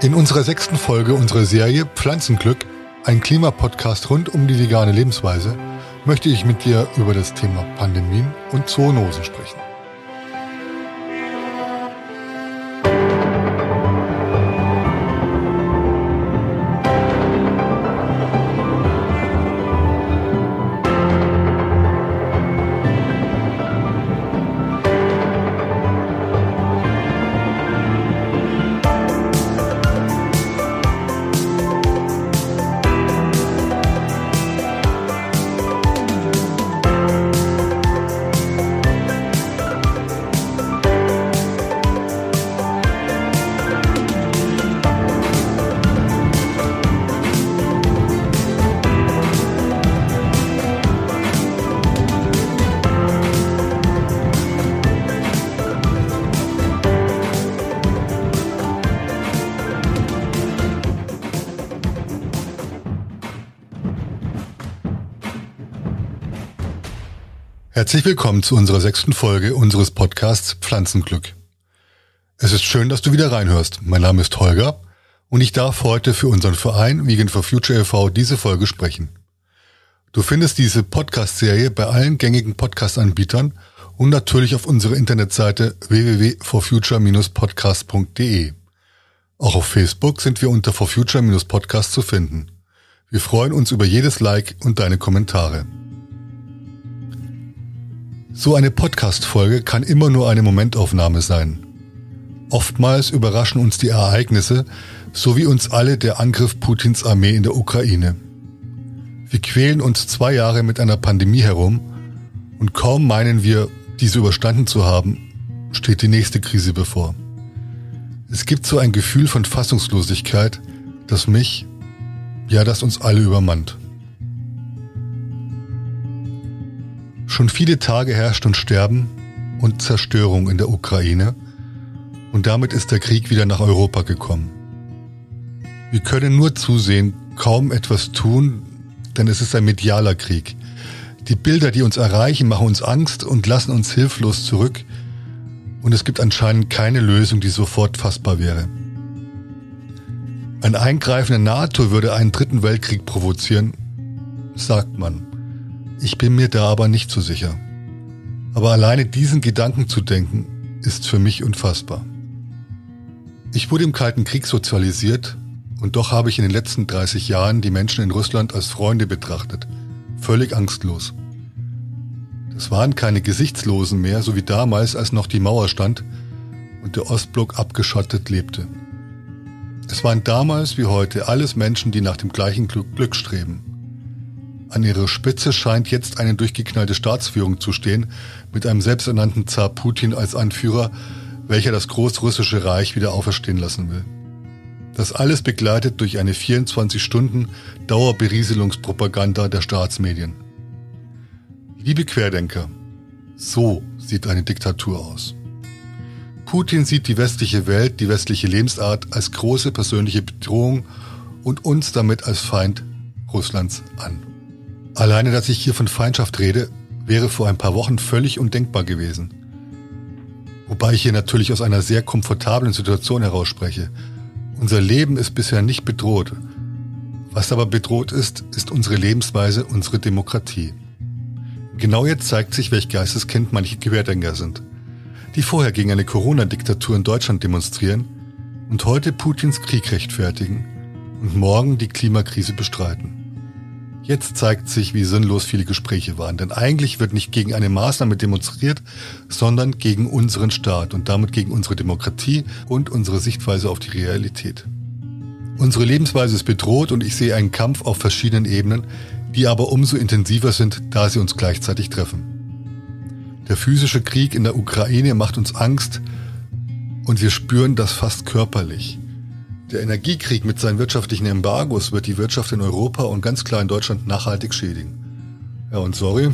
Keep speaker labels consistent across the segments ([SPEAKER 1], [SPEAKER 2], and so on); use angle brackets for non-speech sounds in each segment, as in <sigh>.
[SPEAKER 1] In unserer sechsten Folge unserer Serie Pflanzenglück, ein Klimapodcast rund um die vegane Lebensweise, möchte ich mit dir über das Thema Pandemien und Zoonosen sprechen. Herzlich willkommen zu unserer sechsten Folge unseres Podcasts Pflanzenglück. Es ist schön, dass du wieder reinhörst. Mein Name ist Holger und ich darf heute für unseren Verein Vegan for Future e.V. diese Folge sprechen. Du findest diese Podcast-Serie bei allen gängigen Podcast-Anbietern und natürlich auf unserer Internetseite www.forfuture-podcast.de. Auch auf Facebook sind wir unter forfuture-podcast zu finden. Wir freuen uns über jedes Like und deine Kommentare. So eine Podcast-Folge kann immer nur eine Momentaufnahme sein. Oftmals überraschen uns die Ereignisse, so wie uns alle der Angriff Putins Armee in der Ukraine. Wir quälen uns zwei Jahre mit einer Pandemie herum und kaum meinen wir, diese überstanden zu haben, steht die nächste Krise bevor. Es gibt so ein Gefühl von Fassungslosigkeit, das mich, ja, das uns alle übermannt. Schon viele Tage herrscht und Sterben und Zerstörung in der Ukraine und damit ist der Krieg wieder nach Europa gekommen. Wir können nur zusehen, kaum etwas tun, denn es ist ein medialer Krieg. Die Bilder, die uns erreichen, machen uns Angst und lassen uns hilflos zurück und es gibt anscheinend keine Lösung, die sofort fassbar wäre. Ein Eingreifen der NATO würde einen dritten Weltkrieg provozieren, sagt man. Ich bin mir da aber nicht so sicher. Aber alleine diesen Gedanken zu denken, ist für mich unfassbar. Ich wurde im Kalten Krieg sozialisiert und doch habe ich in den letzten 30 Jahren die Menschen in Russland als Freunde betrachtet, völlig angstlos. Das waren keine Gesichtslosen mehr, so wie damals, als noch die Mauer stand und der Ostblock abgeschottet lebte. Es waren damals wie heute alles Menschen, die nach dem gleichen Glück, Glück streben. An ihrer Spitze scheint jetzt eine durchgeknallte Staatsführung zu stehen, mit einem selbsternannten Zar Putin als Anführer, welcher das Großrussische Reich wieder auferstehen lassen will. Das alles begleitet durch eine 24 Stunden Dauerberieselungspropaganda der Staatsmedien. Liebe Querdenker, so sieht eine Diktatur aus. Putin sieht die westliche Welt, die westliche Lebensart als große persönliche Bedrohung und uns damit als Feind Russlands an. Alleine, dass ich hier von Feindschaft rede, wäre vor ein paar Wochen völlig undenkbar gewesen. Wobei ich hier natürlich aus einer sehr komfortablen Situation heraus spreche. Unser Leben ist bisher nicht bedroht. Was aber bedroht ist, ist unsere Lebensweise, unsere Demokratie. Genau jetzt zeigt sich, welch Geisteskind manche Querdenker sind, die vorher gegen eine Corona-Diktatur in Deutschland demonstrieren und heute Putins Krieg rechtfertigen und morgen die Klimakrise bestreiten. Jetzt zeigt sich, wie sinnlos viele Gespräche waren, denn eigentlich wird nicht gegen eine Maßnahme demonstriert, sondern gegen unseren Staat und damit gegen unsere Demokratie und unsere Sichtweise auf die Realität. Unsere Lebensweise ist bedroht und ich sehe einen Kampf auf verschiedenen Ebenen, die aber umso intensiver sind, da sie uns gleichzeitig treffen. Der physische Krieg in der Ukraine macht uns Angst und wir spüren das fast körperlich. Der Energiekrieg mit seinen wirtschaftlichen Embargos wird die Wirtschaft in Europa und ganz klar in Deutschland nachhaltig schädigen. Ja, und sorry,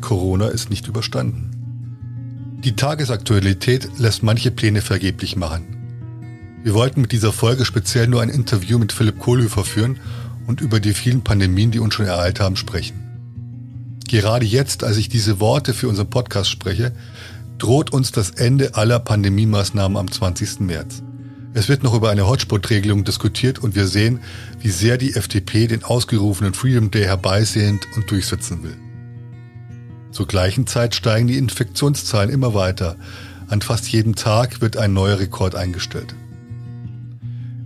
[SPEAKER 1] Corona ist nicht überstanden. Die Tagesaktualität lässt manche Pläne vergeblich machen. Wir wollten mit dieser Folge speziell nur ein Interview mit Philipp Kohlhöfer führen und über die vielen Pandemien, die uns schon ereilt haben, sprechen. Gerade jetzt, als ich diese Worte für unseren Podcast spreche, droht uns das Ende aller Pandemiemaßnahmen am 20. März. Es wird noch über eine Hotspot-Regelung diskutiert und wir sehen, wie sehr die FDP den ausgerufenen Freedom Day herbeisehnt und durchsetzen will. Zur gleichen Zeit steigen die Infektionszahlen immer weiter. An fast jedem Tag wird ein neuer Rekord eingestellt.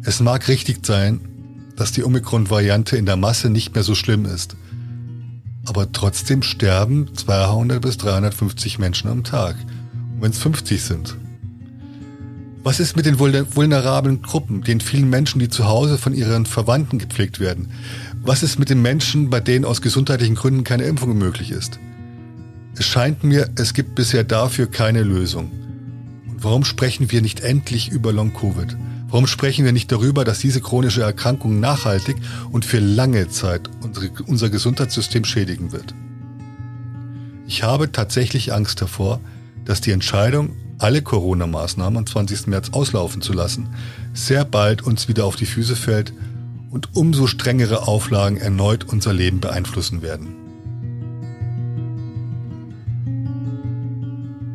[SPEAKER 1] Es mag richtig sein, dass die Omikron-Variante in der Masse nicht mehr so schlimm ist. Aber trotzdem sterben 200 bis 350 Menschen am Tag. Und wenn es 50 sind. Was ist mit den vulnerablen Gruppen, den vielen Menschen, die zu Hause von ihren Verwandten gepflegt werden? Was ist mit den Menschen, bei denen aus gesundheitlichen Gründen keine Impfung möglich ist? Es scheint mir, es gibt bisher dafür keine Lösung. Und warum sprechen wir nicht endlich über Long-Covid? Warum sprechen wir nicht darüber, dass diese chronische Erkrankung nachhaltig und für lange Zeit unsere, unser Gesundheitssystem schädigen wird? Ich habe tatsächlich Angst davor, dass die Entscheidung, alle Corona-Maßnahmen am 20. März auslaufen zu lassen, sehr bald uns wieder auf die Füße fällt und umso strengere Auflagen erneut unser Leben beeinflussen werden.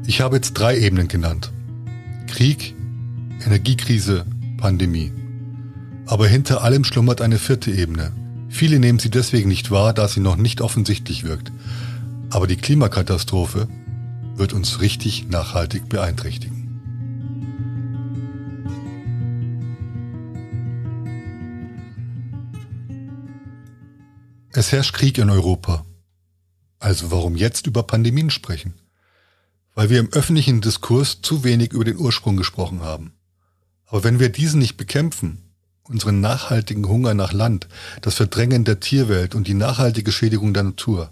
[SPEAKER 1] Ich habe jetzt drei Ebenen genannt. Krieg, Energiekrise Pandemie. Aber hinter allem schlummert eine vierte Ebene. Viele nehmen sie deswegen nicht wahr, da sie noch nicht offensichtlich wirkt. Aber die Klimakatastrophe wird uns richtig nachhaltig beeinträchtigen. Es herrscht Krieg in Europa. Also warum jetzt über Pandemien sprechen? Weil wir im öffentlichen Diskurs zu wenig über den Ursprung gesprochen haben. Aber wenn wir diesen nicht bekämpfen, unseren nachhaltigen Hunger nach Land, das Verdrängen der Tierwelt und die nachhaltige Schädigung der Natur,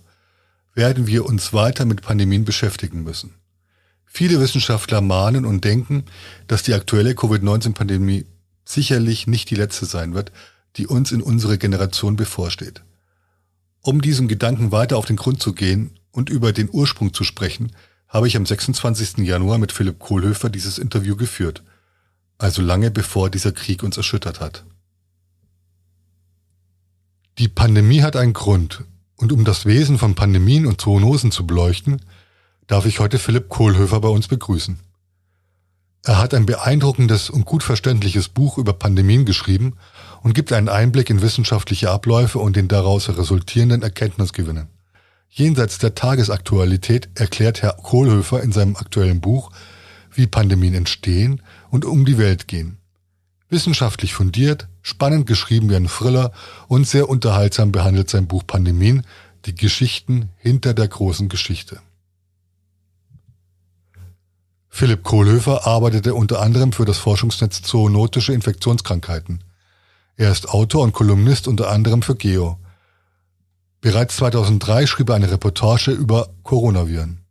[SPEAKER 1] werden wir uns weiter mit Pandemien beschäftigen müssen. Viele Wissenschaftler mahnen und denken, dass die aktuelle Covid-19-Pandemie sicherlich nicht die letzte sein wird, die uns in unserer Generation bevorsteht. Um diesem Gedanken weiter auf den Grund zu gehen und über den Ursprung zu sprechen, habe ich am 26. Januar mit Philipp Kohlhöfer dieses Interview geführt – also lange bevor dieser Krieg uns erschüttert hat. Die Pandemie hat einen Grund, und um das Wesen von Pandemien und Zoonosen zu beleuchten, darf ich heute Philipp Kohlhöfer bei uns begrüßen. Er hat ein beeindruckendes und gut verständliches Buch über Pandemien geschrieben und gibt einen Einblick in wissenschaftliche Abläufe und den daraus resultierenden Erkenntnisgewinnen. Jenseits der Tagesaktualität erklärt Herr Kohlhöfer in seinem aktuellen Buch, wie Pandemien entstehen und um die Welt gehen. Wissenschaftlich fundiert, spannend geschrieben wie ein Thriller und sehr unterhaltsam behandelt sein Buch Pandemien die Geschichten hinter der großen Geschichte. Philipp Kohlhöfer arbeitete unter anderem für das Forschungsnetz Zoonotische Infektionskrankheiten. Er ist Autor und Kolumnist unter anderem für Geo. Bereits 2003 schrieb er eine Reportage über Coronaviren.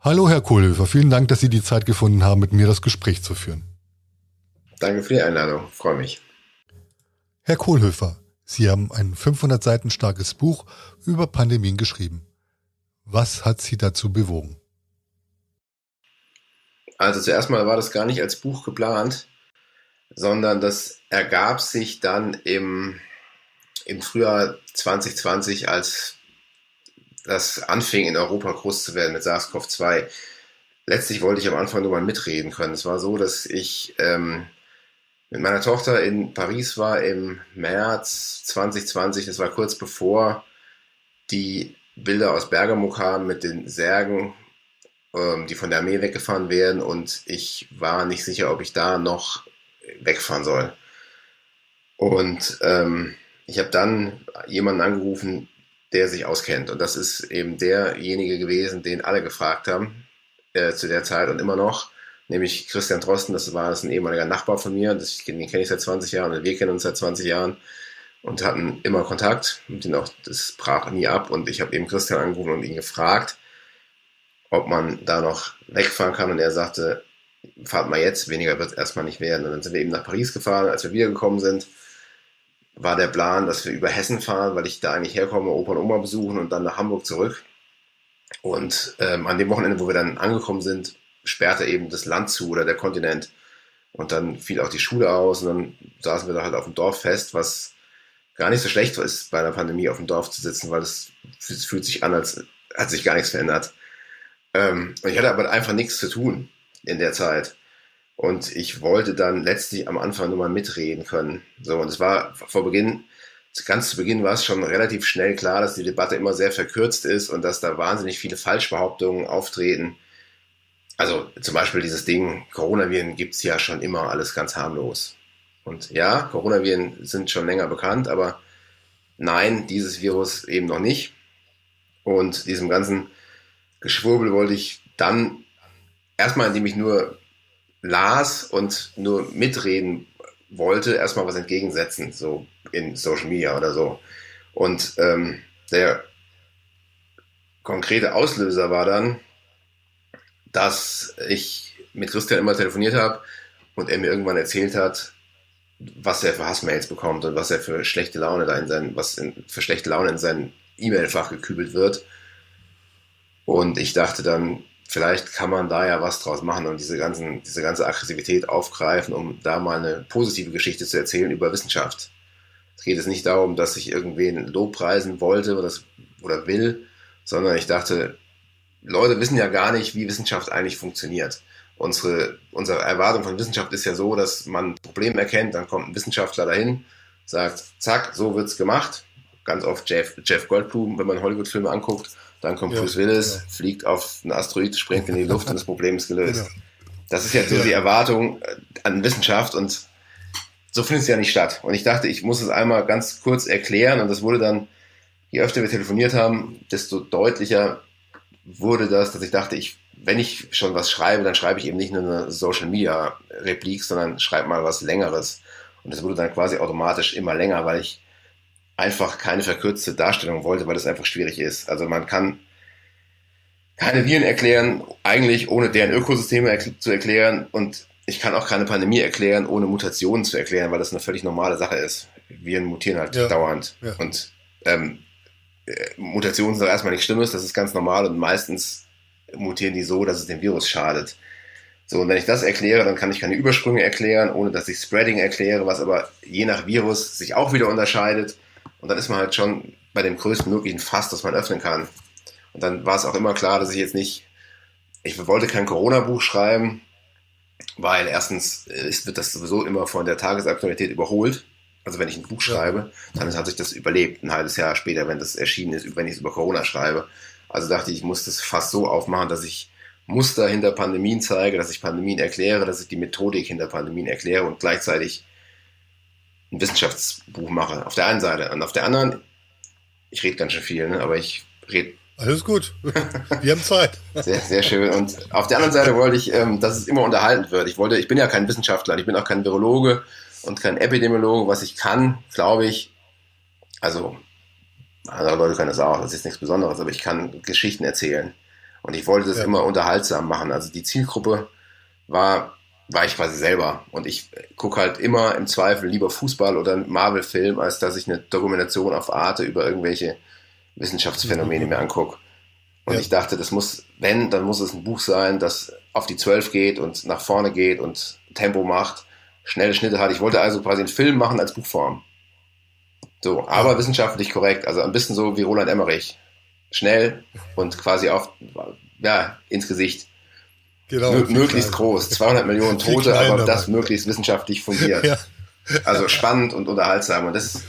[SPEAKER 1] Hallo, Herr Kohlhöfer. Vielen Dank, dass Sie die Zeit gefunden haben, mit mir das Gespräch zu führen.
[SPEAKER 2] Danke für die Einladung. Freue mich.
[SPEAKER 1] Herr Kohlhöfer, Sie haben ein 500 Seiten starkes Buch über Pandemien geschrieben. Was hat Sie dazu bewogen?
[SPEAKER 2] Also zuerst mal war das gar nicht als Buch geplant, sondern das ergab sich dann im, im Frühjahr 2020, als das anfing in Europa groß zu werden mit SARS-CoV-2. Letztlich wollte ich am Anfang nur mal mitreden können. Es war so, dass ich ähm, mit meiner Tochter in Paris war im März 2020. Das war kurz bevor die Bilder aus Bergamo kamen mit den Särgen, ähm, die von der Armee weggefahren werden. Und ich war nicht sicher, ob ich da noch wegfahren soll. Und ähm, ich habe dann jemanden angerufen, der sich auskennt. Und das ist eben derjenige gewesen, den alle gefragt haben äh, zu der Zeit und immer noch, nämlich Christian Drosten. Das war das ein ehemaliger Nachbar von mir, das, den kenne ich seit 20 Jahren wir kennen uns seit 20 Jahren und hatten immer Kontakt. Und den auch, das brach nie ab. Und ich habe eben Christian angerufen und ihn gefragt, ob man da noch wegfahren kann. Und er sagte, fahrt mal jetzt, weniger wird es erstmal nicht werden. Und dann sind wir eben nach Paris gefahren, als wir wiedergekommen sind war der Plan, dass wir über Hessen fahren, weil ich da eigentlich herkomme, Opa und Oma besuchen und dann nach Hamburg zurück. Und ähm, an dem Wochenende, wo wir dann angekommen sind, sperrte eben das Land zu oder der Kontinent. Und dann fiel auch die Schule aus und dann saßen wir da halt auf dem Dorf fest, was gar nicht so schlecht ist, bei einer Pandemie auf dem Dorf zu sitzen, weil es, fühlt sich an, als hat sich gar nichts verändert. Ähm, und ich hatte aber einfach nichts zu tun in der Zeit. Und ich wollte dann letztlich am Anfang nur mal mitreden können. So, und es war vor Beginn, ganz zu Beginn war es schon relativ schnell klar, dass die Debatte immer sehr verkürzt ist und dass da wahnsinnig viele Falschbehauptungen auftreten. Also zum Beispiel dieses Ding, Coronaviren gibt's ja schon immer, alles ganz harmlos. Und ja, Coronaviren sind schon länger bekannt, aber nein, dieses Virus eben noch nicht. Und diesem ganzen Geschwurbel wollte ich dann erstmal, indem ich nur las und nur mitreden wollte, erstmal was entgegensetzen, so in Social Media oder so. Und ähm, der konkrete Auslöser war dann, dass ich mit Christian immer telefoniert habe und er mir irgendwann erzählt hat, was er für Hassmails bekommt und was er für schlechte Laune da in sein, was in, für schlechte Laune in sein E-Mail-Fach gekübelt wird. Und ich dachte dann, vielleicht kann man da ja was draus machen und diese, ganzen, diese ganze Aggressivität aufgreifen, um da mal eine positive Geschichte zu erzählen über Wissenschaft. Es geht jetzt nicht darum, dass ich irgendwen lobpreisen wollte oder, oder will, sondern ich dachte, Leute wissen ja gar nicht, wie Wissenschaft eigentlich funktioniert. Unsere, unsere Erwartung von Wissenschaft ist ja so, dass man ein Problem erkennt, dann kommt ein Wissenschaftler dahin, sagt, zack, so wird's gemacht. Ganz oft Jeff, Jeff Goldblum, wenn man Hollywood-Filme anguckt, dann kommt ja, Bruce Willis, ja. fliegt auf einen Asteroid, springt in die Luft und das Problem ist gelöst. Genau. Das ist ja so die Erwartung äh, an Wissenschaft und so findet es ja nicht statt. Und ich dachte, ich muss es einmal ganz kurz erklären und das wurde dann, je öfter wir telefoniert haben, desto deutlicher wurde das, dass ich dachte, ich, wenn ich schon was schreibe, dann schreibe ich eben nicht nur eine Social Media Replik, sondern schreibe mal was längeres. Und das wurde dann quasi automatisch immer länger, weil ich einfach keine verkürzte Darstellung wollte, weil es einfach schwierig ist. Also man kann keine Viren erklären, eigentlich ohne deren Ökosysteme erkl zu erklären und ich kann auch keine Pandemie erklären, ohne Mutationen zu erklären, weil das eine völlig normale Sache ist. Viren mutieren halt ja. dauernd. Ja. Und ähm, äh, Mutationen sind doch erstmal nichts Schlimmes, das ist ganz normal und meistens mutieren die so, dass es dem Virus schadet. So, und wenn ich das erkläre, dann kann ich keine Übersprünge erklären, ohne dass ich Spreading erkläre, was aber je nach Virus sich auch wieder unterscheidet. Und dann ist man halt schon bei dem größten möglichen Fass, das man öffnen kann. Und dann war es auch immer klar, dass ich jetzt nicht, ich wollte kein Corona-Buch schreiben, weil erstens ist, wird das sowieso immer von der Tagesaktualität überholt. Also wenn ich ein Buch schreibe, dann hat sich das überlebt, ein halbes Jahr später, wenn das erschienen ist, wenn ich es über Corona schreibe. Also dachte ich, ich muss das fast so aufmachen, dass ich Muster hinter Pandemien zeige, dass ich Pandemien erkläre, dass ich die Methodik hinter Pandemien erkläre und gleichzeitig ein Wissenschaftsbuch mache. Auf der einen Seite. Und auf der anderen, ich rede ganz schön viel, ne? aber ich rede.
[SPEAKER 1] Alles gut. <laughs> Wir haben Zeit.
[SPEAKER 2] Sehr, sehr schön. Und auf der anderen Seite wollte ich, ähm, dass es immer unterhalten wird. Ich wollte, ich bin ja kein Wissenschaftler, ich bin auch kein Virologe und kein Epidemiologe. Was ich kann, glaube ich, also andere Leute können das auch, das ist nichts Besonderes, aber ich kann Geschichten erzählen. Und ich wollte das ja. immer unterhaltsam machen. Also die Zielgruppe war war ich quasi selber. Und ich gucke halt immer im Zweifel lieber Fußball oder Marvel-Film, als dass ich eine Dokumentation auf Arte über irgendwelche Wissenschaftsphänomene mhm. mir angucke. Und ja. ich dachte, das muss, wenn, dann muss es ein Buch sein, das auf die Zwölf geht und nach vorne geht und Tempo macht, schnelle Schnitte hat. Ich wollte also quasi einen Film machen als Buchform. So, aber wissenschaftlich korrekt, also ein bisschen so wie Roland Emmerich. Schnell und quasi auf, ja, ins Gesicht. Genau, möglichst klein. groß, 200 Millionen Tote, aber das möglichst wissenschaftlich fundiert. <laughs> ja. Also spannend und unterhaltsam und das,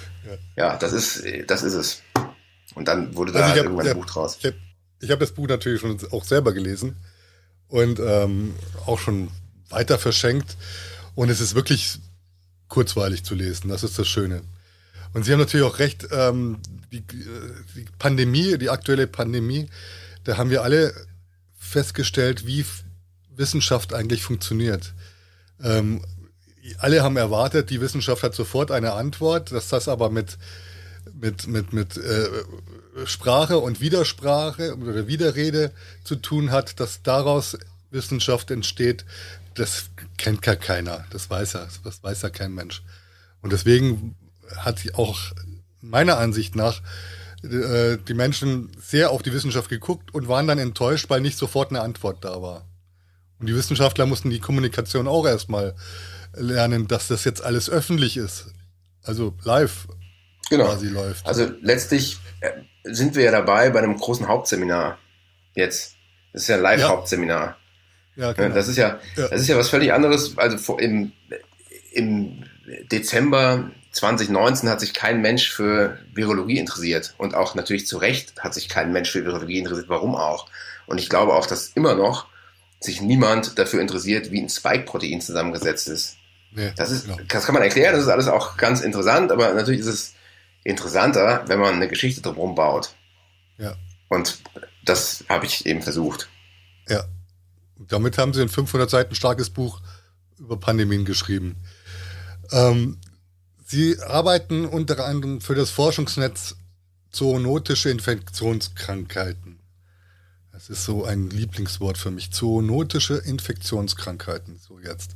[SPEAKER 2] ja. ja, das ist, das ist es. Und dann wurde da also hab, irgendwann ein Buch draus.
[SPEAKER 1] Ich habe hab das Buch natürlich schon auch selber gelesen und ähm, auch schon weiter verschenkt und es ist wirklich kurzweilig zu lesen. Das ist das Schöne. Und Sie haben natürlich auch recht, ähm, die, die Pandemie, die aktuelle Pandemie, da haben wir alle festgestellt, wie Wissenschaft eigentlich funktioniert. Ähm, alle haben erwartet, die Wissenschaft hat sofort eine Antwort, dass das aber mit, mit, mit, mit äh, Sprache und Widersprache oder Widerrede zu tun hat, dass daraus Wissenschaft entsteht, das kennt gar keiner. Das weiß ja, das weiß ja kein Mensch. Und deswegen hat auch meiner Ansicht nach äh, die Menschen sehr auf die Wissenschaft geguckt und waren dann enttäuscht, weil nicht sofort eine Antwort da war. Und die Wissenschaftler mussten die Kommunikation auch erstmal lernen, dass das jetzt alles öffentlich ist. Also live
[SPEAKER 2] genau. quasi läuft. Also letztlich äh, sind wir ja dabei bei einem großen Hauptseminar jetzt. Das ist ja ein Live-Hauptseminar. Ja, genau. Das ist ja, das ist ja was völlig anderes. Also im, im Dezember 2019 hat sich kein Mensch für Virologie interessiert. Und auch natürlich zu Recht hat sich kein Mensch für Virologie interessiert. Warum auch? Und ich glaube auch, dass immer noch sich niemand dafür interessiert, wie ein Spike-Protein zusammengesetzt ist. Nee, das, ist genau. das kann man erklären, das ist alles auch ganz interessant, aber natürlich ist es interessanter, wenn man eine Geschichte drumherum baut. Ja. Und das habe ich eben versucht.
[SPEAKER 1] Ja. Damit haben Sie ein 500 Seiten starkes Buch über Pandemien geschrieben. Ähm, Sie arbeiten unter anderem für das Forschungsnetz zoonotische Infektionskrankheiten. Das ist so ein Lieblingswort für mich. Zoonotische Infektionskrankheiten. So jetzt.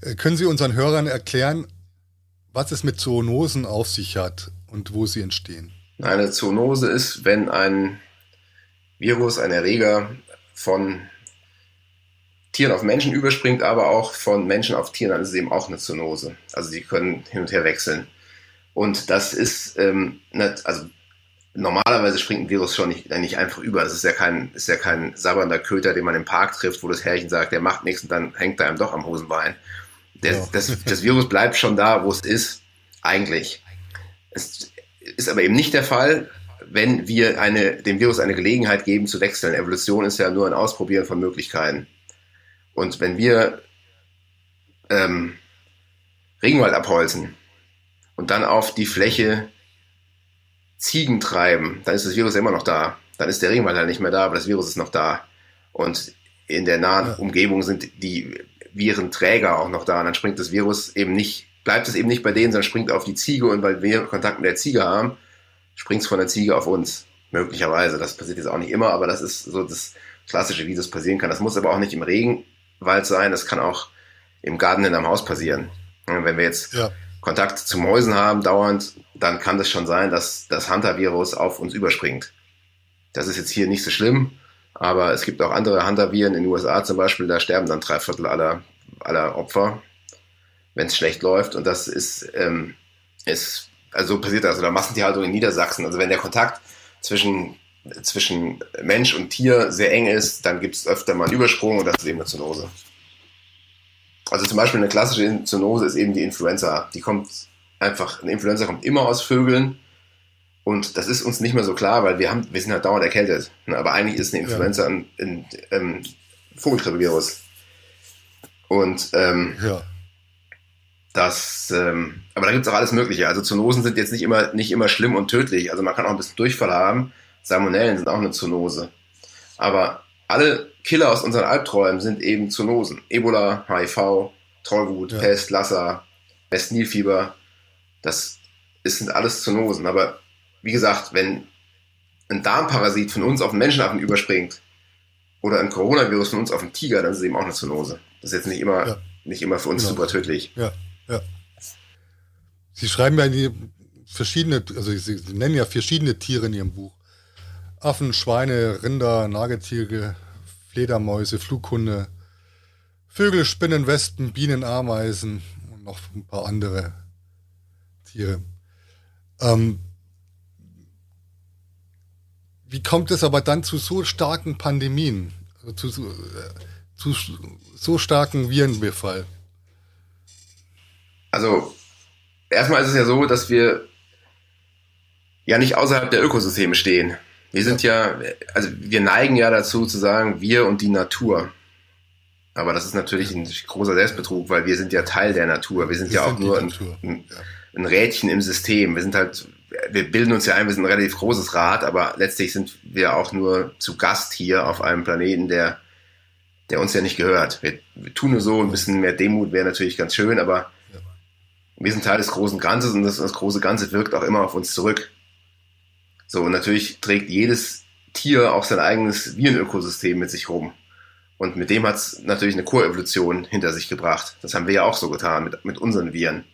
[SPEAKER 1] Äh, können Sie unseren Hörern erklären, was es mit Zoonosen auf sich hat und wo sie entstehen?
[SPEAKER 2] Eine Zoonose ist, wenn ein Virus, ein Erreger von Tieren auf Menschen überspringt, aber auch von Menschen auf Tieren, dann ist es eben auch eine Zoonose. Also die können hin und her wechseln. Und das ist, ähm, nicht, also normalerweise springt ein Virus schon nicht, nicht einfach über. Das ist ja kein, ist ja kein sabbernder Köter, den man im Park trifft, wo das Herrchen sagt, der macht nichts und dann hängt er einem doch am Hosenbein. Der, ja. das, das Virus bleibt schon da, wo es ist, eigentlich. Es ist aber eben nicht der Fall, wenn wir eine, dem Virus eine Gelegenheit geben zu wechseln. Evolution ist ja nur ein Ausprobieren von Möglichkeiten. Und wenn wir ähm, Regenwald abholzen und dann auf die Fläche Ziegen treiben, dann ist das Virus immer noch da. Dann ist der Regenwald halt nicht mehr da, aber das Virus ist noch da. Und in der nahen. Umgebung sind die Virenträger auch noch da. Und dann springt das Virus eben nicht, bleibt es eben nicht bei denen, sondern springt auf die Ziege. Und weil wir Kontakt mit der Ziege haben, springt es von der Ziege auf uns. Möglicherweise. Das passiert jetzt auch nicht immer, aber das ist so das Klassische, wie das passieren kann. Das muss aber auch nicht im Regen Wald sein, das kann auch im Garten in einem Haus passieren. Wenn wir jetzt ja. Kontakt zu Mäusen haben dauernd, dann kann das schon sein, dass das Hunter-Virus auf uns überspringt. Das ist jetzt hier nicht so schlimm, aber es gibt auch andere Hunter-Viren in den USA zum Beispiel, da sterben dann drei Viertel aller, aller Opfer, wenn es schlecht läuft. Und das ist, ähm, ist also so passiert das, oder Massentierhaltung in Niedersachsen. Also wenn der Kontakt zwischen zwischen Mensch und Tier sehr eng ist, dann gibt es öfter mal einen Übersprung und das ist eben eine Zoonose. Also zum Beispiel eine klassische Zoonose ist eben die Influenza. Die kommt einfach, eine Influenza kommt immer aus Vögeln und das ist uns nicht mehr so klar, weil wir haben, wir sind halt dauernd erkältet. Ne? Aber eigentlich ist eine Influenza ja. ein, ein, ein Vogelgrippevirus. Und ähm, ja. das, ähm, aber da gibt es auch alles Mögliche. Also Zoonosen sind jetzt nicht immer, nicht immer schlimm und tödlich. Also man kann auch ein bisschen Durchfall haben. Salmonellen sind auch eine Zoonose. Aber alle Killer aus unseren Albträumen sind eben Zoonosen. Ebola, HIV, Tollwut, ja. Pest, Lassa, Westnilfieber. Das sind alles Zoonosen. Aber wie gesagt, wenn ein Darmparasit von uns auf einen Menschenaffen überspringt oder ein Coronavirus von uns auf einen Tiger, dann ist es eben auch eine Zoonose. Das ist jetzt nicht immer, ja. nicht immer für uns genau. super tödlich.
[SPEAKER 1] Ja, ja. Sie schreiben ja die verschiedene, also Sie nennen ja verschiedene Tiere in Ihrem Buch. Affen, Schweine, Rinder, Nagetiere, Fledermäuse, Flughunde, Vögel, Spinnen, Wespen, Bienen, Ameisen und noch ein paar andere Tiere. Ähm, wie kommt es aber dann zu so starken Pandemien, also zu, äh, zu so starken Virenbefall?
[SPEAKER 2] Also erstmal ist es ja so, dass wir ja nicht außerhalb der Ökosysteme stehen. Wir sind ja, also wir neigen ja dazu zu sagen, wir und die Natur. Aber das ist natürlich ein großer Selbstbetrug, weil wir sind ja Teil der Natur. Wir sind wir ja sind auch nur ein, ein, ein, Rädchen im System. Wir sind halt, wir bilden uns ja ein, wir sind ein relativ großes Rad, aber letztlich sind wir auch nur zu Gast hier auf einem Planeten, der, der uns ja nicht gehört. Wir, wir tun nur so, ein bisschen mehr Demut wäre natürlich ganz schön, aber wir sind Teil des großen Ganzes und das, das große Ganze wirkt auch immer auf uns zurück. So, und natürlich trägt jedes Tier auch sein eigenes Virenökosystem mit sich rum. Und mit dem hat es natürlich eine Koevolution hinter sich gebracht. Das haben wir ja auch so getan mit, mit unseren Viren.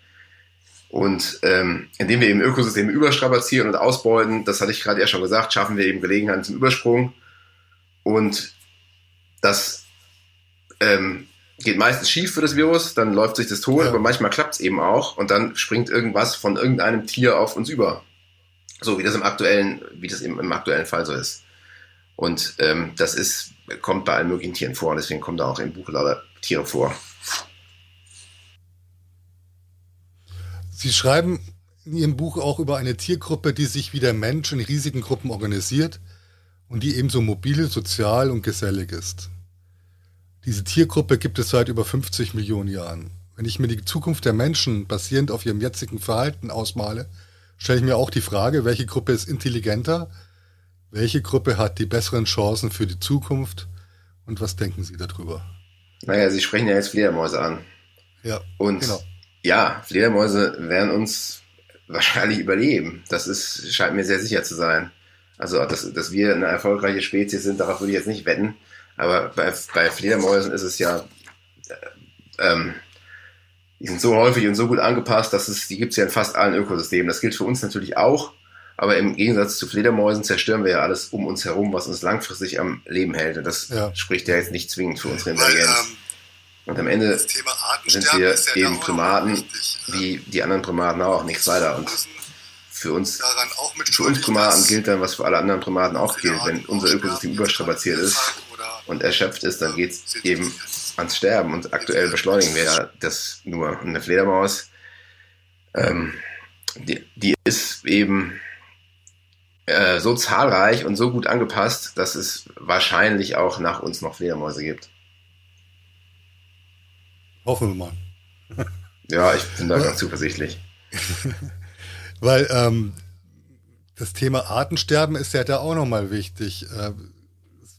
[SPEAKER 2] Und ähm, indem wir eben Ökosysteme überstrapazieren und ausbeuten, das hatte ich gerade ja schon gesagt, schaffen wir eben Gelegenheiten zum Übersprung. Und das ähm, geht meistens schief für das Virus, dann läuft sich das tot, ja. aber manchmal klappt es eben auch und dann springt irgendwas von irgendeinem Tier auf uns über. So wie das im aktuellen, wie das eben im aktuellen Fall so ist. Und ähm, das ist, kommt bei allen möglichen Tieren vor. Deswegen kommen da auch im Buch lauter Tiere vor.
[SPEAKER 1] Sie schreiben in Ihrem Buch auch über eine Tiergruppe, die sich wie der Mensch in riesigen Gruppen organisiert und die ebenso mobil, sozial und gesellig ist. Diese Tiergruppe gibt es seit über 50 Millionen Jahren. Wenn ich mir die Zukunft der Menschen basierend auf ihrem jetzigen Verhalten ausmale, stelle ich mir auch die Frage, welche Gruppe ist intelligenter, welche Gruppe hat die besseren Chancen für die Zukunft und was denken Sie darüber?
[SPEAKER 2] Naja, Sie sprechen ja jetzt Fledermäuse an.
[SPEAKER 1] Ja,
[SPEAKER 2] und genau. ja, Fledermäuse werden uns wahrscheinlich überleben. Das ist, scheint mir sehr sicher zu sein. Also, dass, dass wir eine erfolgreiche Spezies sind, darauf würde ich jetzt nicht wetten. Aber bei, bei Fledermäusen ist es ja, äh, ähm, die sind so häufig und so gut angepasst, dass es, die gibt es ja in fast allen Ökosystemen. Das gilt für uns natürlich auch. Aber im Gegensatz zu Fledermäusen zerstören wir ja alles um uns herum, was uns langfristig am Leben hält. Und das ja. spricht ja jetzt nicht zwingend für unsere Intelligenz. Weil, ähm, und am Ende sind wir ja eben Primaten, wichtig, wie die anderen Primaten auch, nichts weiter. Und für uns, für uns Primaten gilt dann, was für alle anderen Primaten auch gilt. Wenn unser Ökosystem überstrapaziert ist und erschöpft ist, dann geht es eben ans Sterben. Und aktuell beschleunigen wir ja das nur. Eine Fledermaus, ähm, die, die ist eben äh, so zahlreich und so gut angepasst, dass es wahrscheinlich auch nach uns noch Fledermäuse gibt.
[SPEAKER 1] Hoffen wir mal. <laughs>
[SPEAKER 2] ja, ich bin da ganz zuversichtlich. <laughs>
[SPEAKER 1] Weil ähm, das Thema Artensterben ist ja da auch nochmal wichtig. Äh,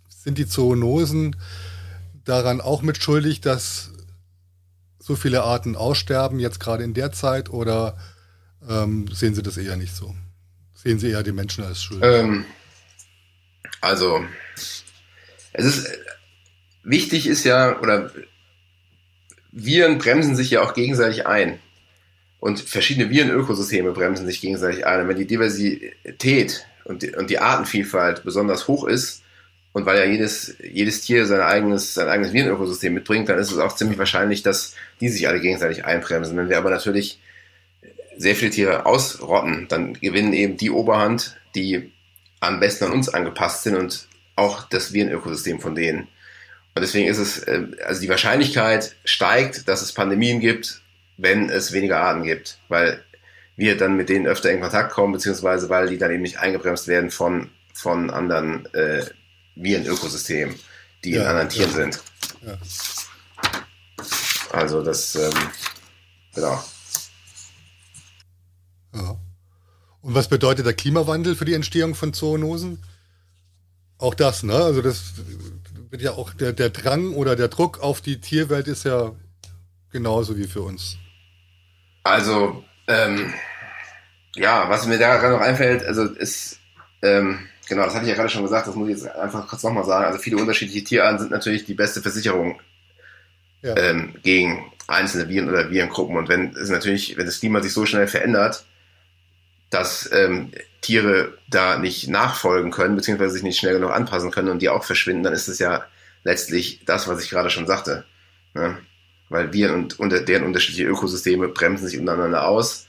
[SPEAKER 1] sind die Zoonosen daran auch mitschuldig, dass so viele Arten aussterben, jetzt gerade in der Zeit, oder ähm, sehen Sie das eher nicht so? Sehen Sie eher die Menschen als schuld?
[SPEAKER 2] Ähm, also, es ist wichtig ist ja, oder Viren bremsen sich ja auch gegenseitig ein. Und verschiedene Virenökosysteme bremsen sich gegenseitig ein. Und wenn die Diversität und die, und die Artenvielfalt besonders hoch ist, und weil ja jedes, jedes Tier sein eigenes, sein eigenes Virenökosystem mitbringt, dann ist es auch ziemlich wahrscheinlich, dass die sich alle gegenseitig einbremsen. Wenn wir aber natürlich sehr viele Tiere ausrotten, dann gewinnen eben die Oberhand, die am besten an uns angepasst sind und auch das Virenökosystem von denen. Und deswegen ist es, äh, also die Wahrscheinlichkeit steigt, dass es Pandemien gibt, wenn es weniger Arten gibt, weil wir dann mit denen öfter in Kontakt kommen, beziehungsweise weil die dann eben nicht eingebremst werden von, von anderen äh, Virenökosystemen, die ja, in anderen Tieren ja. sind. Ja. Also das, ähm, genau.
[SPEAKER 1] Ja. Und was bedeutet der Klimawandel für die Entstehung von Zoonosen? Auch das, ne? Also das wird ja auch der, der Drang oder der Druck auf die Tierwelt ist ja genauso wie für uns.
[SPEAKER 2] Also, ähm, ja, was mir da gerade noch einfällt, also ist, ähm, genau, das hatte ich ja gerade schon gesagt, das muss ich jetzt einfach kurz nochmal sagen. Also viele unterschiedliche Tierarten sind natürlich die beste Versicherung ja. ähm, gegen einzelne Viren oder Virengruppen. Und wenn es natürlich, wenn das Klima sich so schnell verändert, dass ähm, Tiere da nicht nachfolgen können, beziehungsweise sich nicht schnell genug anpassen können und die auch verschwinden, dann ist es ja letztlich das, was ich gerade schon sagte. Ne? Weil Viren und, und deren unterschiedliche Ökosysteme bremsen sich untereinander aus.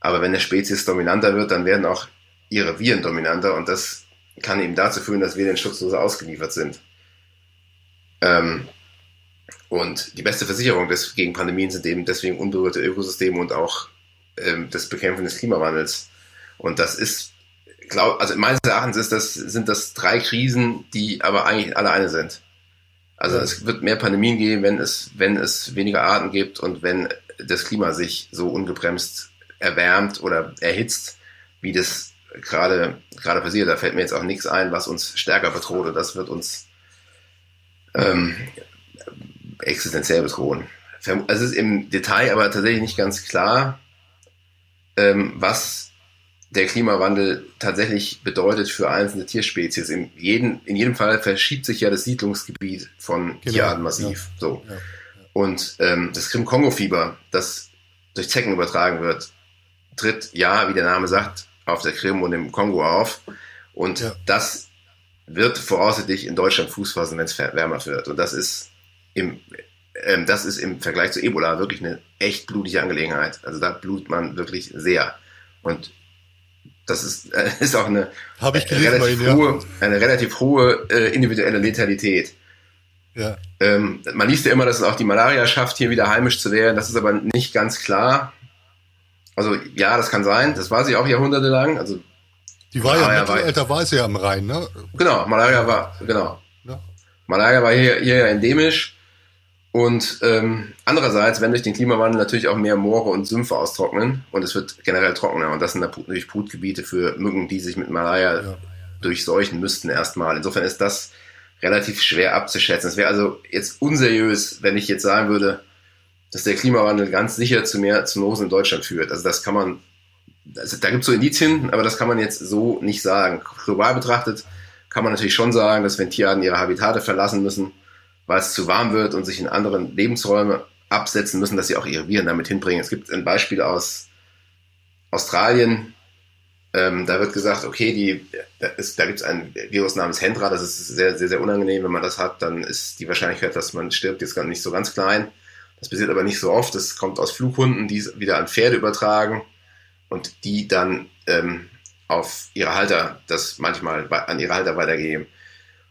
[SPEAKER 2] Aber wenn eine Spezies dominanter wird, dann werden auch ihre Viren dominanter und das kann eben dazu führen, dass wir den schutzloser ausgeliefert sind. Ähm, und die beste Versicherung des, gegen Pandemien sind eben deswegen unberührte Ökosysteme und auch ähm, das Bekämpfen des Klimawandels. Und das ist, glaub, also meines Erachtens ist das, sind das drei Krisen, die aber eigentlich alle eine sind. Also es wird mehr Pandemien geben, wenn es, wenn es weniger Arten gibt und wenn das Klima sich so ungebremst erwärmt oder erhitzt, wie das gerade gerade passiert. Da fällt mir jetzt auch nichts ein, was uns stärker bedroht und das wird uns ähm, existenziell bedrohen. Es ist im Detail aber tatsächlich nicht ganz klar, ähm, was der Klimawandel tatsächlich bedeutet für einzelne Tierspezies. In, jeden, in jedem Fall verschiebt sich ja das Siedlungsgebiet von genau, Tierarten massiv. Ja, so. Ja, ja. Und ähm, das Krim-Kongo-Fieber, das durch Zecken übertragen wird, tritt ja, wie der Name sagt, auf der Krim und im Kongo auf. Und das wird voraussichtlich in Deutschland Fuß fassen, wenn es wärmer wird. Und das ist im, ähm, das ist im Vergleich zu Ebola wirklich eine echt blutige Angelegenheit. Also da blutet man wirklich sehr. Und Das ist, <laughs> äh, ist auch eine,
[SPEAKER 1] ich gelesen
[SPEAKER 2] relativ, hohe, ja. eine relativ hohe äh, individuelle Letalität. Ja. Ähm, man liest ja immer, dass es auch die Malaria schafft, hier wieder heimisch zu werden. Das ist aber nicht ganz klar. Also ja, das kann sein. Das war sie auch jahrhundertelang. Also
[SPEAKER 1] die war Malaria ja im Mittelalter war sie ja am Rhein, ne?
[SPEAKER 2] Genau, Malaria war genau. Ja. Malaria war hier, hier ja endemisch. Und ähm, andererseits, wenn durch den Klimawandel natürlich auch mehr Moore und Sümpfe austrocknen und es wird generell trockener und das sind natürlich Brutgebiete für Mücken, die sich mit Malaria ja. durchseuchen müssten erstmal. Insofern ist das relativ schwer abzuschätzen. Es wäre also jetzt unseriös, wenn ich jetzt sagen würde, dass der Klimawandel ganz sicher zu mehr Zoonosen in Deutschland führt. Also das kann man, also da gibt es so Indizien, aber das kann man jetzt so nicht sagen. Global betrachtet kann man natürlich schon sagen, dass wenn Tierarten ihre Habitate verlassen müssen, weil es zu warm wird und sich in anderen Lebensräume absetzen müssen, dass sie auch ihre Viren damit hinbringen. Es gibt ein Beispiel aus Australien. Ähm, da wird gesagt, okay, die, da, da gibt es ein Virus namens Hendra, das ist sehr, sehr, sehr unangenehm. Wenn man das hat, dann ist die Wahrscheinlichkeit, dass man stirbt, jetzt nicht so ganz klein. Das passiert aber nicht so oft. Das kommt aus Flughunden, die es wieder an Pferde übertragen und die dann ähm, auf ihre Halter das manchmal an ihre Halter weitergeben.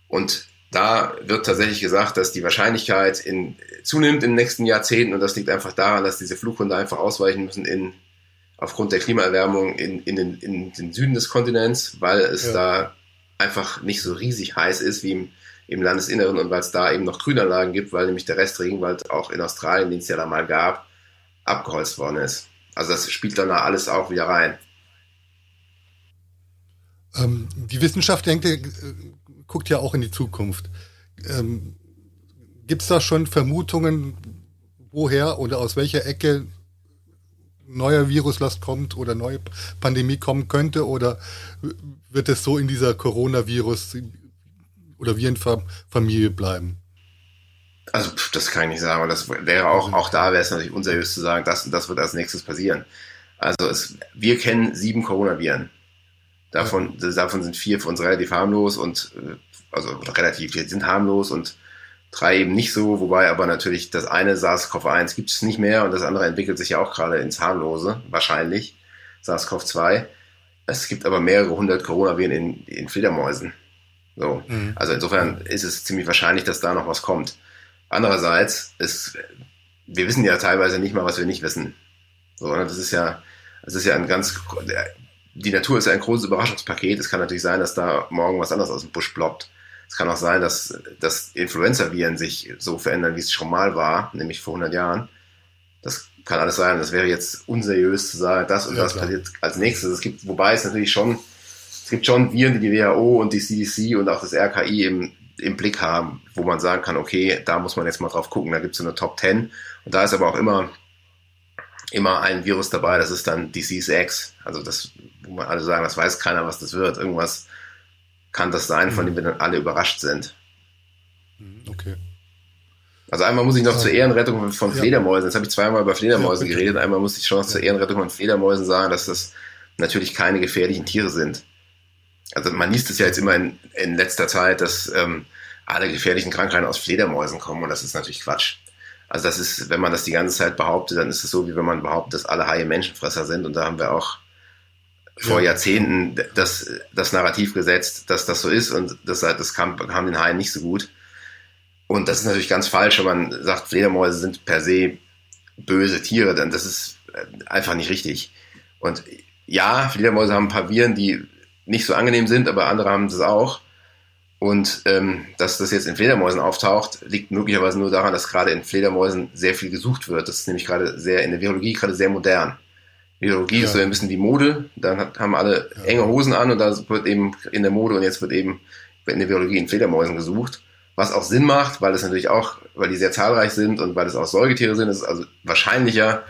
[SPEAKER 2] Und da wird tatsächlich gesagt, dass die Wahrscheinlichkeit in, zunimmt in den nächsten Jahrzehnten und das liegt einfach daran, dass diese Flughunde einfach ausweichen müssen in, aufgrund der Klimaerwärmung in, in, den, in den Süden des Kontinents, weil es ja. da einfach nicht so riesig heiß ist wie im, im Landesinneren und weil es da eben noch Grünanlagen gibt, weil nämlich der Rest Regenwald auch in Australien, den es ja da mal gab, abgeholzt worden ist. Also das spielt dann da alles auch wieder rein.
[SPEAKER 1] Ähm, die Wissenschaft denkt, äh, guckt ja auch in die Zukunft. Ähm, Gibt es da schon Vermutungen, woher oder aus welcher Ecke neuer Viruslast kommt oder neue Pandemie kommen könnte? Oder wird es so in dieser Coronavirus oder Virenfamilie bleiben?
[SPEAKER 2] Also das kann ich nicht sagen, aber das wäre auch, auch da wäre es natürlich unseriös zu sagen, das und das wird als nächstes passieren. Also es, wir kennen sieben Coronaviren. Davon, ja. davon sind vier für uns relativ harmlos und äh, also relativ, die sind harmlos und drei eben nicht so, wobei aber natürlich das eine SARS-CoV-1 gibt es nicht mehr und das andere entwickelt sich ja auch gerade ins Harmlose, wahrscheinlich, SARS-CoV-2. Es gibt aber mehrere hundert Coronaviren in, in Fledermäusen. So. Mhm. Also insofern ist es ziemlich wahrscheinlich, dass da noch was kommt. Andererseits ist, wir wissen ja teilweise nicht mal, was wir nicht wissen. So, ne? das ist ja, das ist ja ein ganz, die Natur ist ja ein großes Überraschungspaket. Es kann natürlich sein, dass da morgen was anderes aus dem Busch ploppt. Es kann auch sein, dass, dass Influenza-Viren sich so verändern, wie es schon mal war, nämlich vor 100 Jahren. Das kann alles sein. Das wäre jetzt unseriös zu sagen, das und ja, das klar. passiert als nächstes. Es gibt, wobei es natürlich schon, es gibt schon Viren, die die WHO und die CDC und auch das RKI im, im Blick haben, wo man sagen kann, okay, da muss man jetzt mal drauf gucken. Da gibt es so eine Top 10. Und da ist aber auch immer, immer ein Virus dabei, das ist dann Disease X. Also das wo man alle sagen, das weiß keiner, was das wird. Irgendwas kann das sein, von dem wir dann alle überrascht sind.
[SPEAKER 1] Mhm, okay.
[SPEAKER 2] Also einmal muss ich noch zur Ehrenrettung von Fledermäusen, jetzt habe ich zweimal über Fledermäuse ja, geredet, einmal muss ich schon noch zur Ehrenrettung von Fledermäusen sagen, dass das natürlich keine gefährlichen Tiere sind. Also man liest es ja jetzt immer in, in letzter Zeit, dass ähm, alle gefährlichen Krankheiten aus Fledermäusen kommen und das ist natürlich Quatsch. Also das ist, wenn man das die ganze Zeit behauptet, dann ist es so, wie wenn man behauptet, dass alle Haie Menschenfresser sind und da haben wir auch vor ja. Jahrzehnten das, das Narrativ gesetzt, dass das so ist und das, das kam, kam den Haien nicht so gut. Und das ist natürlich ganz falsch, wenn man sagt, Fledermäuse sind per se böse Tiere, denn das ist äh, einfach nicht richtig. Und ja, Fledermäuse haben ein paar Viren, die nicht so angenehm sind, aber andere haben das auch. Und ähm, dass das jetzt in Fledermäusen auftaucht, liegt möglicherweise nur daran, dass gerade in Fledermäusen sehr viel gesucht wird. Das ist nämlich gerade sehr in der Virologie gerade sehr modern. Virologie ja. ist so ein bisschen wie Mode. Dann haben alle ja. enge Hosen an und da wird eben in der Mode und jetzt wird eben in der Virologie in Fledermäusen gesucht. Was auch Sinn macht, weil es natürlich auch, weil die sehr zahlreich sind und weil es auch Säugetiere sind, ist es also wahrscheinlicher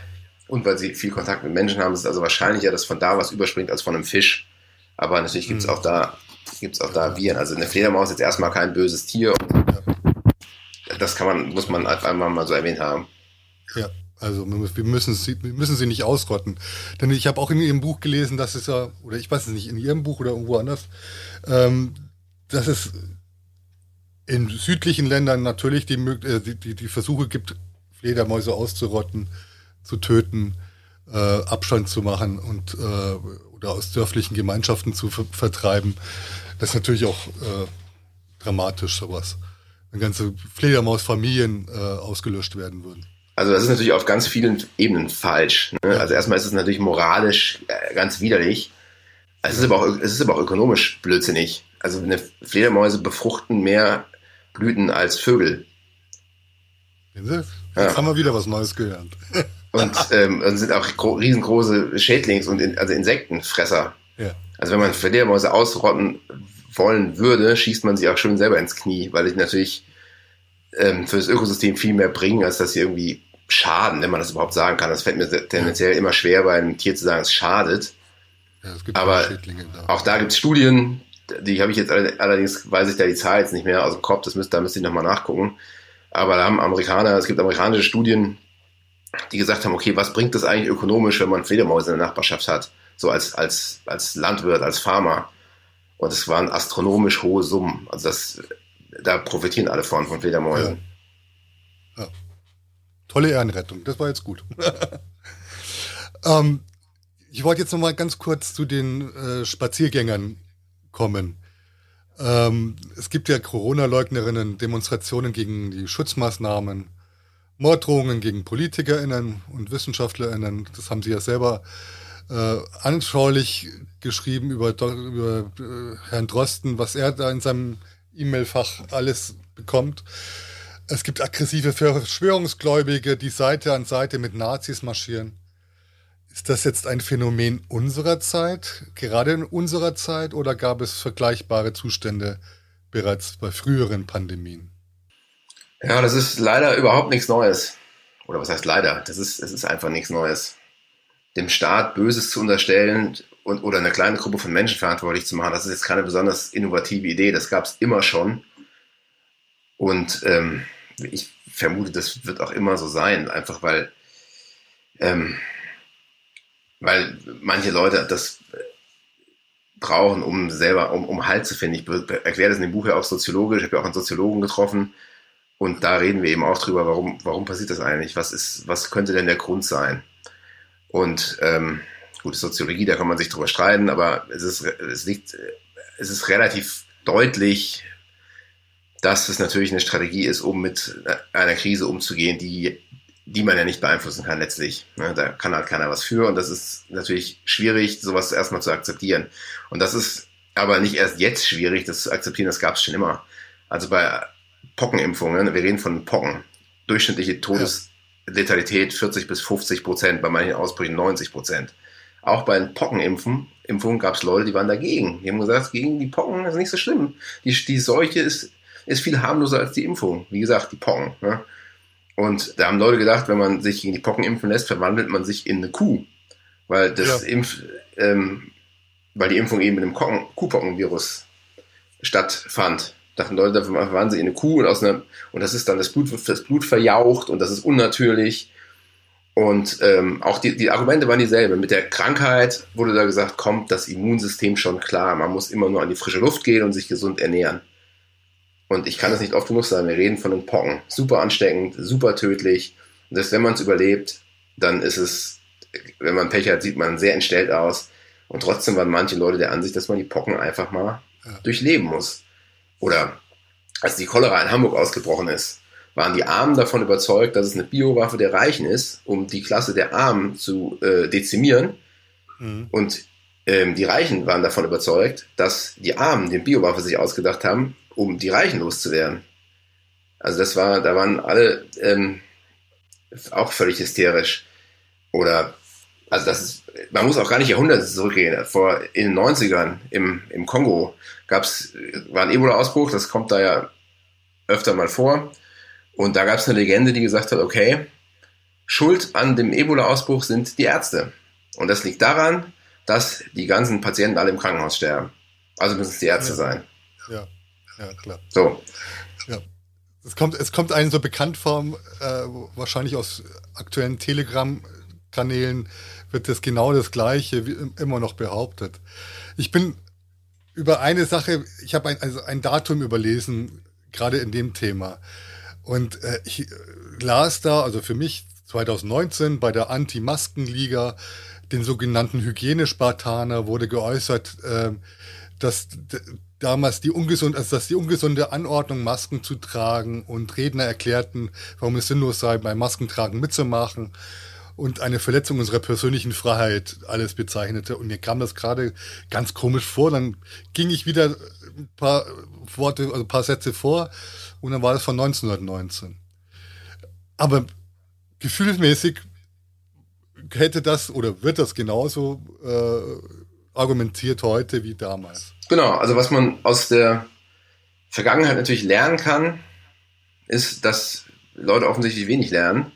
[SPEAKER 2] und weil sie viel Kontakt mit Menschen haben, ist es also wahrscheinlicher, dass von da was überspringt als von einem Fisch. Aber natürlich gibt es mhm. auch da, gibt's auch da Viren. Also eine Fledermaus ist jetzt erstmal kein böses Tier. das kann man, muss man einfach mal so erwähnt haben.
[SPEAKER 1] Ja. Also wir müssen sie, wir müssen sie nicht ausrotten. Denn ich habe auch in Ihrem Buch gelesen, dass es ja, oder ich weiß es nicht, in Ihrem Buch oder irgendwo anders, ähm, dass es in südlichen Ländern natürlich die, äh, die, die, Versuche gibt, Fledermäuse auszurotten, zu töten. äh, Abstand zu machen und äh, aus dörflichen Gemeinschaften zu ver vertreiben. Das ist natürlich auch äh, dramatisch, sowas. Wenn ganze Fledermausfamilien äh, ausgelöscht werden würden.
[SPEAKER 2] Also das ist natürlich auf ganz vielen Ebenen falsch. Ne? Also erstmal ist es natürlich moralisch äh, ganz widerlich. Es ist, aber auch, es ist aber auch ökonomisch blödsinnig. Also eine Fledermäuse befruchten mehr Blüten als Vögel.
[SPEAKER 1] Jetzt ja. haben wir wieder was Neues gelernt. <laughs>
[SPEAKER 2] und, <laughs> ähm, und sind auch riesengroße Schädlings- und in, also Insektenfresser. Ja. Also wenn man Fledermäuse ausrotten wollen würde, schießt man sie auch schon selber ins Knie, weil sie natürlich ähm, für das Ökosystem viel mehr bringen, als dass sie irgendwie schaden, wenn man das überhaupt sagen kann. Das fällt mir tendenziell immer schwer, bei einem Tier zu sagen, es schadet. Ja, es Aber da. auch da gibt es Studien, die habe ich jetzt allerdings, weiß ich da die Zahl jetzt nicht mehr aus dem Kopf, das müsste, da müsste ich nochmal nachgucken. Aber da haben Amerikaner, es gibt amerikanische Studien, die gesagt haben, okay, was bringt das eigentlich ökonomisch, wenn man Fledermäuse in der Nachbarschaft hat? So als, als, als Landwirt, als Farmer. Und es waren astronomisch hohe Summen. Also das, da profitieren alle von, von Fledermäusen.
[SPEAKER 1] Ja. Ja. Tolle Ehrenrettung, das war jetzt gut. <laughs> ähm, ich wollte jetzt noch mal ganz kurz zu den äh, Spaziergängern kommen. Ähm, es gibt ja Corona-Leugnerinnen, Demonstrationen gegen die Schutzmaßnahmen, Morddrohungen gegen PolitikerInnen und WissenschaftlerInnen. Das haben Sie ja selber äh, anschaulich geschrieben über, über äh, Herrn Drosten, was er da in seinem E-Mail-Fach alles bekommt. Es gibt aggressive Verschwörungsgläubige, die Seite an Seite mit Nazis marschieren. Ist das jetzt ein Phänomen unserer Zeit, gerade in unserer Zeit, oder gab es vergleichbare Zustände bereits bei früheren Pandemien?
[SPEAKER 2] Ja, das ist leider überhaupt nichts Neues. Oder was heißt leider? Das ist, es ist einfach nichts Neues. Dem Staat Böses zu unterstellen und, oder eine kleine Gruppe von Menschen verantwortlich zu machen, das ist jetzt keine besonders innovative Idee. Das gab es immer schon. Und ähm, ich vermute, das wird auch immer so sein, einfach weil ähm, weil manche Leute das brauchen, um selber, um, um Halt zu finden. Ich erkläre das in dem Buch ja auch soziologisch, ich habe ja auch einen Soziologen getroffen und da reden wir eben auch drüber, warum, warum passiert das eigentlich? Was ist, was könnte denn der Grund sein? Und ähm, gut, Soziologie, da kann man sich drüber streiten, aber es ist, es liegt, es ist relativ deutlich, dass es natürlich eine Strategie ist, um mit einer Krise umzugehen, die die man ja nicht beeinflussen kann letztlich. Ne? Da kann halt keiner was für und das ist natürlich schwierig, sowas erstmal zu akzeptieren. Und das ist aber nicht erst jetzt schwierig, das zu akzeptieren, das gab es schon immer. Also bei Pockenimpfungen, wir reden von Pocken, durchschnittliche Todesletalität 40 bis 50 Prozent, bei manchen Ausbrüchen 90 Prozent. Auch bei den Pockenimpfen Impfungen gab es Leute, die waren dagegen. Die haben gesagt, gegen die Pocken ist nicht so schlimm. Die, die Seuche ist, ist viel harmloser als die Impfung. Wie gesagt, die Pocken. Ne? Und da haben Leute gedacht, wenn man sich gegen die Pocken impfen lässt, verwandelt man sich in eine Kuh. Weil das ja. Impf, ähm, weil die Impfung eben mit Kocken, Kuhpockenvirus stattfand. Dachten Leute, da verwandeln sie in eine Kuh und aus einer, und das ist dann das Blut, das Blut verjaucht und das ist unnatürlich. Und ähm, auch die, die Argumente waren dieselben. Mit der Krankheit wurde da gesagt, kommt das Immunsystem schon klar. Man muss immer nur an die frische Luft gehen und sich gesund ernähren. Und ich kann das nicht oft genug sagen. Wir reden von den Pocken. Super ansteckend, super tödlich. Und dass, wenn man es überlebt, dann ist es, wenn man Pech hat, sieht man sehr entstellt aus. Und trotzdem waren manche Leute der Ansicht, dass man die Pocken einfach mal ja. durchleben muss. Oder als die Cholera in Hamburg ausgebrochen ist, waren die Armen davon überzeugt, dass es eine Biowaffe der Reichen ist, um die Klasse der Armen zu äh, dezimieren. Mhm. Und ähm, die Reichen waren davon überzeugt, dass die Armen den Biowaffe sich ausgedacht haben, um die Reichen loszuwerden. Also das war, da waren alle ähm, auch völlig hysterisch. Oder, also das ist, man muss auch gar nicht Jahrhunderte zurückgehen. Vor in den 90ern im, im Kongo gab's, war ein Ebola-Ausbruch, das kommt da ja öfter mal vor. Und da gab es eine Legende, die gesagt hat, okay, Schuld an dem Ebola-Ausbruch sind die Ärzte. Und das liegt daran, dass die ganzen Patienten alle im Krankenhaus sterben. Also müssen es die Ärzte
[SPEAKER 1] ja.
[SPEAKER 2] sein.
[SPEAKER 1] Ja ja, klar.
[SPEAKER 2] So.
[SPEAKER 1] Ja. Es kommt, es kommt einem so bekannt vor, äh, wahrscheinlich aus aktuellen Telegram-Kanälen wird das genau das Gleiche wie immer noch behauptet. Ich bin über eine Sache, ich habe ein, also ein Datum überlesen, gerade in dem Thema. Und äh, ich las da, also für mich 2019 bei der Anti-Masken-Liga, den sogenannten Hygienespartaner, wurde geäußert, äh, dass damals die ungesund, also dass die ungesunde Anordnung, Masken zu tragen und Redner erklärten, warum es sinnlos sei, beim Maskentragen mitzumachen und eine Verletzung unserer persönlichen Freiheit alles bezeichnete. Und mir kam das gerade ganz komisch vor. Dann ging ich wieder ein paar Worte, also ein paar Sätze vor und dann war das von 1919. Aber gefühlsmäßig hätte das oder wird das genauso äh, argumentiert heute wie damals.
[SPEAKER 2] Genau, also was man aus der Vergangenheit natürlich lernen kann, ist, dass Leute offensichtlich wenig lernen.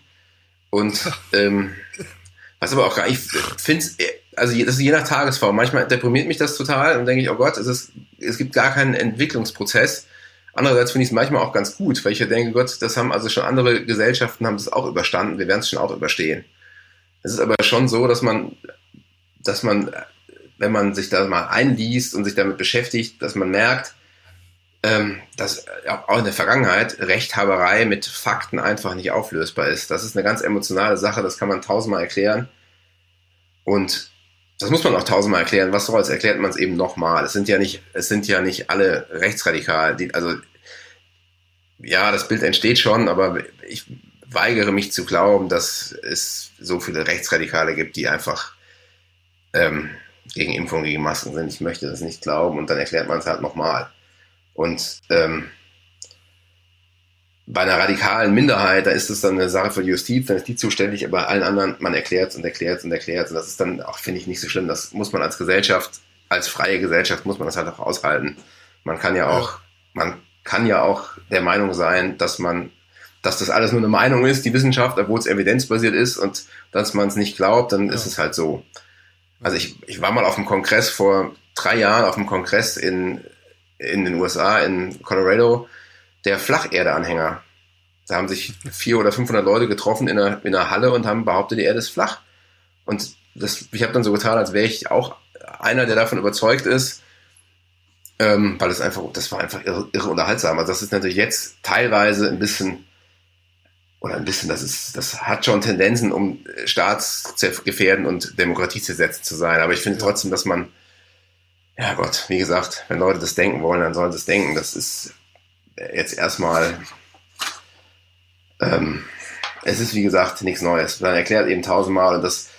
[SPEAKER 2] Und ähm, was aber auch gar nicht, ich finde also das ist je nach Tagesform. Manchmal deprimiert mich das total und denke ich, oh Gott, es, ist, es gibt gar keinen Entwicklungsprozess. Andererseits finde ich es manchmal auch ganz gut, weil ich ja denke, Gott, das haben also schon andere Gesellschaften haben das auch überstanden, wir werden es schon auch überstehen. Es ist aber schon so, dass man, dass man wenn man sich da mal einliest und sich damit beschäftigt, dass man merkt, ähm, dass auch in der Vergangenheit Rechthaberei mit Fakten einfach nicht auflösbar ist. Das ist eine ganz emotionale Sache, das kann man tausendmal erklären. Und das muss man auch tausendmal erklären. Was soll's, erklärt man es eben nochmal. Es sind ja nicht, es sind ja nicht alle rechtsradikal. Die, also, ja, das Bild entsteht schon, aber ich weigere mich zu glauben, dass es so viele Rechtsradikale gibt, die einfach ähm, gegen Impfung, gegen Masken sind. Ich möchte das nicht glauben und dann erklärt man es halt nochmal. Und ähm, bei einer radikalen Minderheit, da ist es dann eine Sache für die Justiz, dann ist die zuständig, aber bei allen anderen, man erklärt es und erklärt es und erklärt es. Und das ist dann auch, finde ich, nicht so schlimm. Das muss man als Gesellschaft, als freie Gesellschaft, muss man das halt auch aushalten. Man kann ja auch, man kann ja auch der Meinung sein, dass man, dass das alles nur eine Meinung ist, die Wissenschaft, obwohl es evidenzbasiert ist und dass man es nicht glaubt, dann ja. ist es halt so. Also ich, ich war mal auf dem Kongress vor drei Jahren auf dem Kongress in, in den USA, in Colorado, der Flacherdeanhänger. Da haben sich vier oder 500 Leute getroffen in einer, in einer Halle und haben behauptet, die Erde ist flach. Und das, ich habe dann so getan, als wäre ich auch einer, der davon überzeugt ist, ähm, weil es einfach, das war einfach irre, irre unterhaltsam. Also das ist natürlich jetzt teilweise ein bisschen oder ein bisschen, das ist, das hat schon Tendenzen, um staatsgefährden und Demokratie zu setzen zu sein. Aber ich finde trotzdem, dass man, ja Gott, wie gesagt, wenn Leute das denken wollen, dann sollen sie es denken. Das ist jetzt erstmal, ähm, es ist wie gesagt nichts Neues. Man erklärt eben tausendmal und das,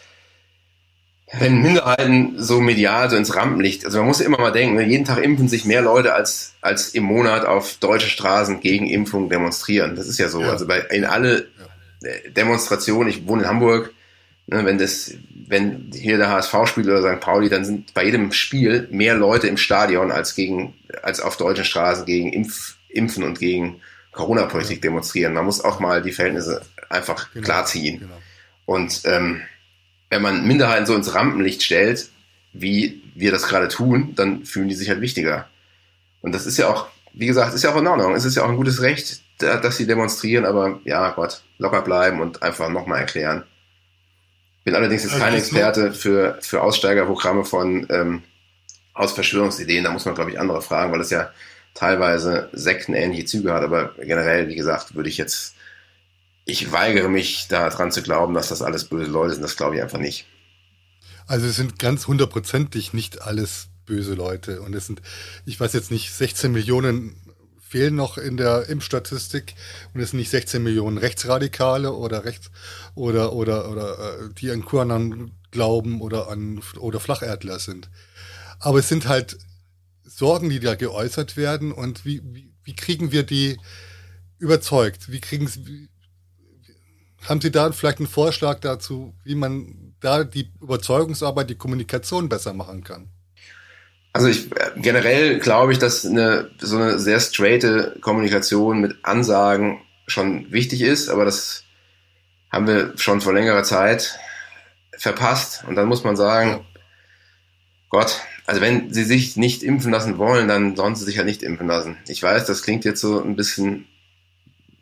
[SPEAKER 2] wenn Minderheiten so medial so ins Rampenlicht, also man muss immer mal denken, ne, jeden Tag impfen sich mehr Leute als, als im Monat auf deutsche Straßen gegen Impfung demonstrieren. Das ist ja so. Ja. Also bei, in alle ja. Demonstrationen, ich wohne in Hamburg, wenn das, wenn hier der HSV spielt oder St. Pauli, dann sind bei jedem Spiel mehr Leute im Stadion als gegen, als auf deutschen Straßen gegen Impf, Impfen und gegen Corona-Politik ja. demonstrieren. Man muss auch mal die Verhältnisse einfach genau. klarziehen. Genau. Und ähm, wenn man Minderheiten so ins Rampenlicht stellt, wie wir das gerade tun, dann fühlen die sich halt wichtiger. Und das ist ja auch, wie gesagt, ist ja auch in Ordnung. Es ist ja auch ein gutes Recht, dass sie demonstrieren, aber ja, Gott, locker bleiben und einfach nochmal erklären. Bin allerdings jetzt kein Experte für, für Aussteigerprogramme von ähm, aus Verschwörungsideen. Da muss man, glaube ich, andere fragen, weil es ja teilweise sektenähnliche Züge hat. Aber generell, wie gesagt, würde ich jetzt ich weigere mich daran zu glauben, dass das alles böse Leute sind. Das glaube ich einfach nicht.
[SPEAKER 1] Also es sind ganz hundertprozentig nicht alles böse Leute. Und es sind, ich weiß jetzt nicht, 16 Millionen fehlen noch in der Impfstatistik und es sind nicht 16 Millionen Rechtsradikale oder Rechts oder oder oder äh, die an QAnon glauben oder an oder Flacherdler sind. Aber es sind halt Sorgen, die da geäußert werden und wie, wie, wie kriegen wir die überzeugt? Wie kriegen sie haben Sie da vielleicht einen Vorschlag dazu, wie man da die Überzeugungsarbeit, die Kommunikation besser machen kann?
[SPEAKER 2] Also ich generell glaube ich, dass eine so eine sehr straighte Kommunikation mit Ansagen schon wichtig ist, aber das haben wir schon vor längerer Zeit verpasst. Und dann muss man sagen. Gott, also wenn sie sich nicht impfen lassen wollen, dann sollen sie sich ja nicht impfen lassen. Ich weiß, das klingt jetzt so ein bisschen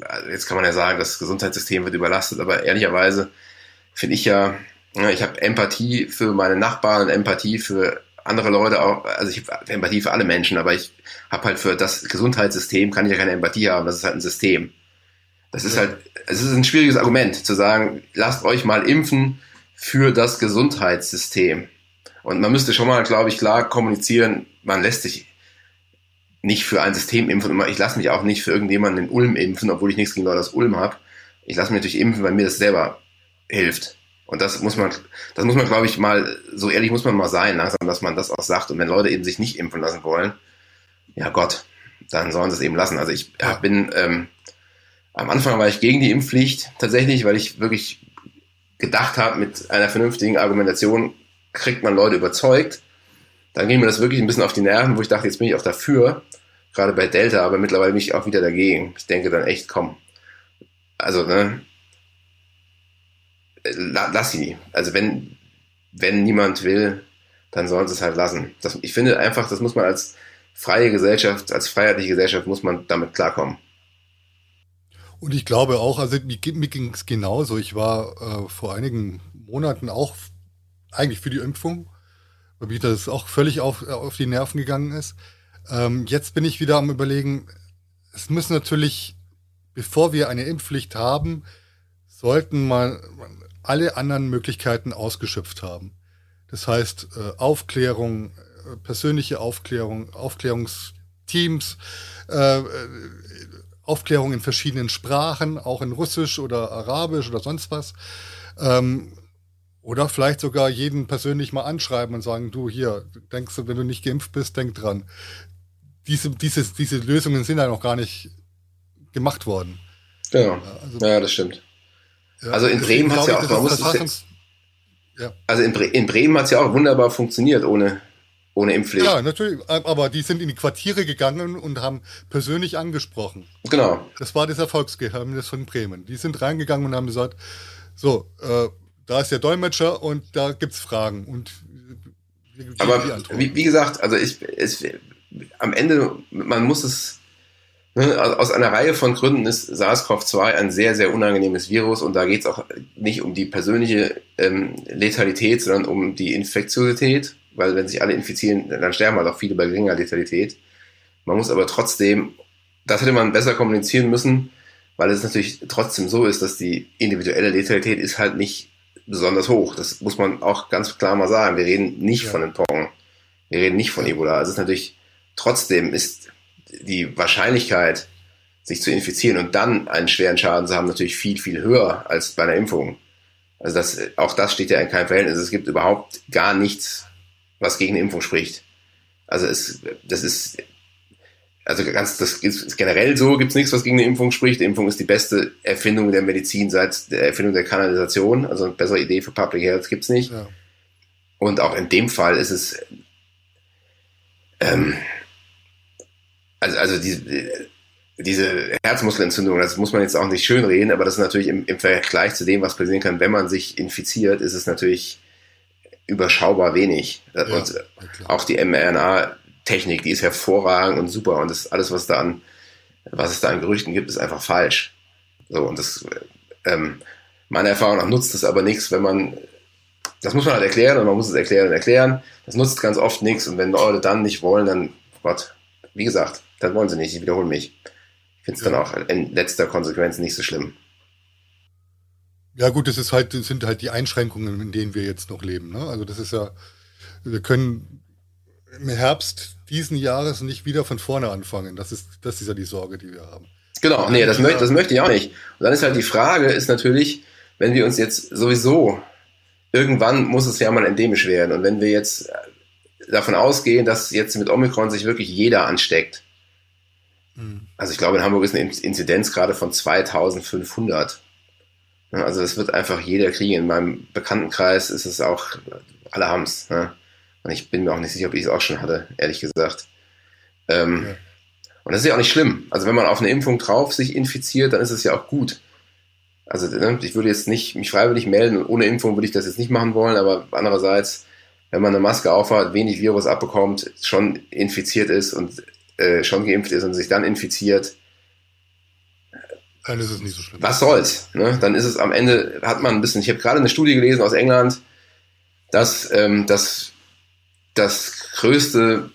[SPEAKER 2] also jetzt kann man ja sagen, das Gesundheitssystem wird überlastet, aber ehrlicherweise finde ich ja, ich habe Empathie für meine Nachbarn und Empathie für andere Leute auch, also ich habe Empathie für alle Menschen, aber ich habe halt für das Gesundheitssystem kann ich ja keine Empathie haben, das ist halt ein System. Das ist halt, es ist ein schwieriges Argument zu sagen, lasst euch mal impfen für das Gesundheitssystem. Und man müsste schon mal, glaube ich, klar kommunizieren, man lässt sich nicht für ein System impfen. Ich lasse mich auch nicht für irgendjemanden in Ulm impfen, obwohl ich nichts gegen Leute aus Ulm habe. Ich lasse mich natürlich impfen, weil mir das selber hilft. Und das muss man, das muss man, glaube ich, mal, so ehrlich muss man mal sein, langsam, dass man das auch sagt. Und wenn Leute eben sich nicht impfen lassen wollen, ja Gott, dann sollen sie es eben lassen. Also ich ja. bin, ähm, am Anfang war ich gegen die Impfpflicht tatsächlich, weil ich wirklich gedacht habe, mit einer vernünftigen Argumentation kriegt man Leute überzeugt. Dann ging mir das wirklich ein bisschen auf die Nerven, wo ich dachte, jetzt bin ich auch dafür, gerade bei Delta, aber mittlerweile bin ich auch wieder dagegen. Ich denke dann echt, komm. Also, ne, lass sie. Also wenn, wenn niemand will, dann sollen sie es halt lassen. Das, ich finde einfach, das muss man als freie Gesellschaft, als freiheitliche Gesellschaft, muss man damit klarkommen.
[SPEAKER 1] Und ich glaube auch, also mir, mir ging es genauso. Ich war äh, vor einigen Monaten auch eigentlich für die Impfung, weil mir das auch völlig auf, auf die Nerven gegangen ist. Ähm, jetzt bin ich wieder am Überlegen, es müssen natürlich, bevor wir eine Impfpflicht haben, sollten mal alle anderen Möglichkeiten ausgeschöpft haben. Das heißt, äh, Aufklärung, äh, persönliche Aufklärung, Aufklärungsteams, äh, Aufklärung in verschiedenen Sprachen, auch in Russisch oder Arabisch oder sonst was. Ähm, oder vielleicht sogar jeden persönlich mal anschreiben und sagen, du hier, denkst du, wenn du nicht geimpft bist, denk dran. Diese, diese, diese Lösungen sind ja noch gar nicht gemacht worden.
[SPEAKER 2] Genau. Also, ja, das stimmt. Ja, also in Bremen hat es ja auch, man muss es ja. Also in, Bre in Bremen hat es ja auch wunderbar funktioniert ohne, ohne Impfpflicht. Ja,
[SPEAKER 1] natürlich. Aber die sind in die Quartiere gegangen und haben persönlich angesprochen.
[SPEAKER 2] Genau.
[SPEAKER 1] Das war das Erfolgsgeheimnis von Bremen. Die sind reingegangen und haben gesagt, so, äh, da ist der Dolmetscher und da gibt's Fragen. Und
[SPEAKER 2] aber wie, wie, gesagt, also ich, es, am Ende, man muss es aus einer Reihe von Gründen ist SARS-CoV-2 ein sehr, sehr unangenehmes Virus und da geht es auch nicht um die persönliche ähm, Letalität, sondern um die Infektiosität, weil wenn sich alle infizieren, dann sterben halt auch viele bei geringer Letalität. Man muss aber trotzdem, das hätte man besser kommunizieren müssen, weil es natürlich trotzdem so ist, dass die individuelle Letalität ist halt nicht besonders hoch. Das muss man auch ganz klar mal sagen. Wir reden nicht ja. von den Pong. Wir reden nicht von Ebola. Also es ist natürlich, trotzdem ist die Wahrscheinlichkeit, sich zu infizieren und dann einen schweren Schaden zu haben, natürlich viel, viel höher als bei einer Impfung. Also das, auch das steht ja in keinem Verhältnis. Es gibt überhaupt gar nichts, was gegen eine Impfung spricht. Also es, das ist, also ganz, das ist generell so, gibt es nichts, was gegen eine Impfung spricht. Die Impfung ist die beste Erfindung der Medizin seit der Erfindung der Kanalisation. Also eine bessere Idee für Public Health gibt's nicht. Ja. Und auch in dem Fall ist es, ähm, also, also die, diese Herzmuskelentzündung, das muss man jetzt auch nicht schön reden, aber das ist natürlich im, im Vergleich zu dem, was passieren kann, wenn man sich infiziert, ist es natürlich überschaubar wenig. Ja, und auch die mRNA-Technik, die ist hervorragend und super und das alles, was da an, was es da an Gerüchten gibt, ist einfach falsch. So, und das, ähm, meiner Erfahrung nach nutzt es aber nichts, wenn man, das muss man halt erklären und man muss es erklären und erklären. Das nutzt ganz oft nichts und wenn Leute dann nicht wollen, dann, Gott, wie gesagt, das wollen sie nicht, ich wiederhole mich. Ich finde es ja. dann auch in letzter Konsequenz nicht so schlimm.
[SPEAKER 1] Ja gut, das ist halt, das sind halt die Einschränkungen, in denen wir jetzt noch leben. Ne? Also das ist ja, wir können im Herbst diesen Jahres nicht wieder von vorne anfangen. Das ist, das ist ja die Sorge, die wir haben.
[SPEAKER 2] Genau, nee, das, möchte, das möchte ich auch nicht. Und dann ist halt die Frage, ist natürlich, wenn wir uns jetzt sowieso, irgendwann muss es ja mal endemisch werden. Und wenn wir jetzt davon ausgehen, dass jetzt mit Omikron sich wirklich jeder ansteckt, Mhm. Also ich glaube, in Hamburg ist eine Inzidenz gerade von 2500. Also das wird einfach jeder kriegen. In meinem Bekanntenkreis ist es auch, alle haben es. Ne? Und ich bin mir auch nicht sicher, ob ich es auch schon hatte, ehrlich gesagt. Ähm, ja. Und das ist ja auch nicht schlimm. Also wenn man auf eine Impfung drauf sich infiziert, dann ist es ja auch gut. Also ne, ich würde jetzt nicht mich freiwillig melden und ohne Impfung würde ich das jetzt nicht machen wollen, aber andererseits, wenn man eine Maske aufhat, wenig Virus abbekommt, schon infiziert ist und äh, schon geimpft ist und sich dann infiziert,
[SPEAKER 1] dann ist es nicht so schlimm.
[SPEAKER 2] Was soll's? Ne? Dann ist es am Ende, hat man ein bisschen, ich habe gerade eine Studie gelesen aus England, dass ähm, das, das größte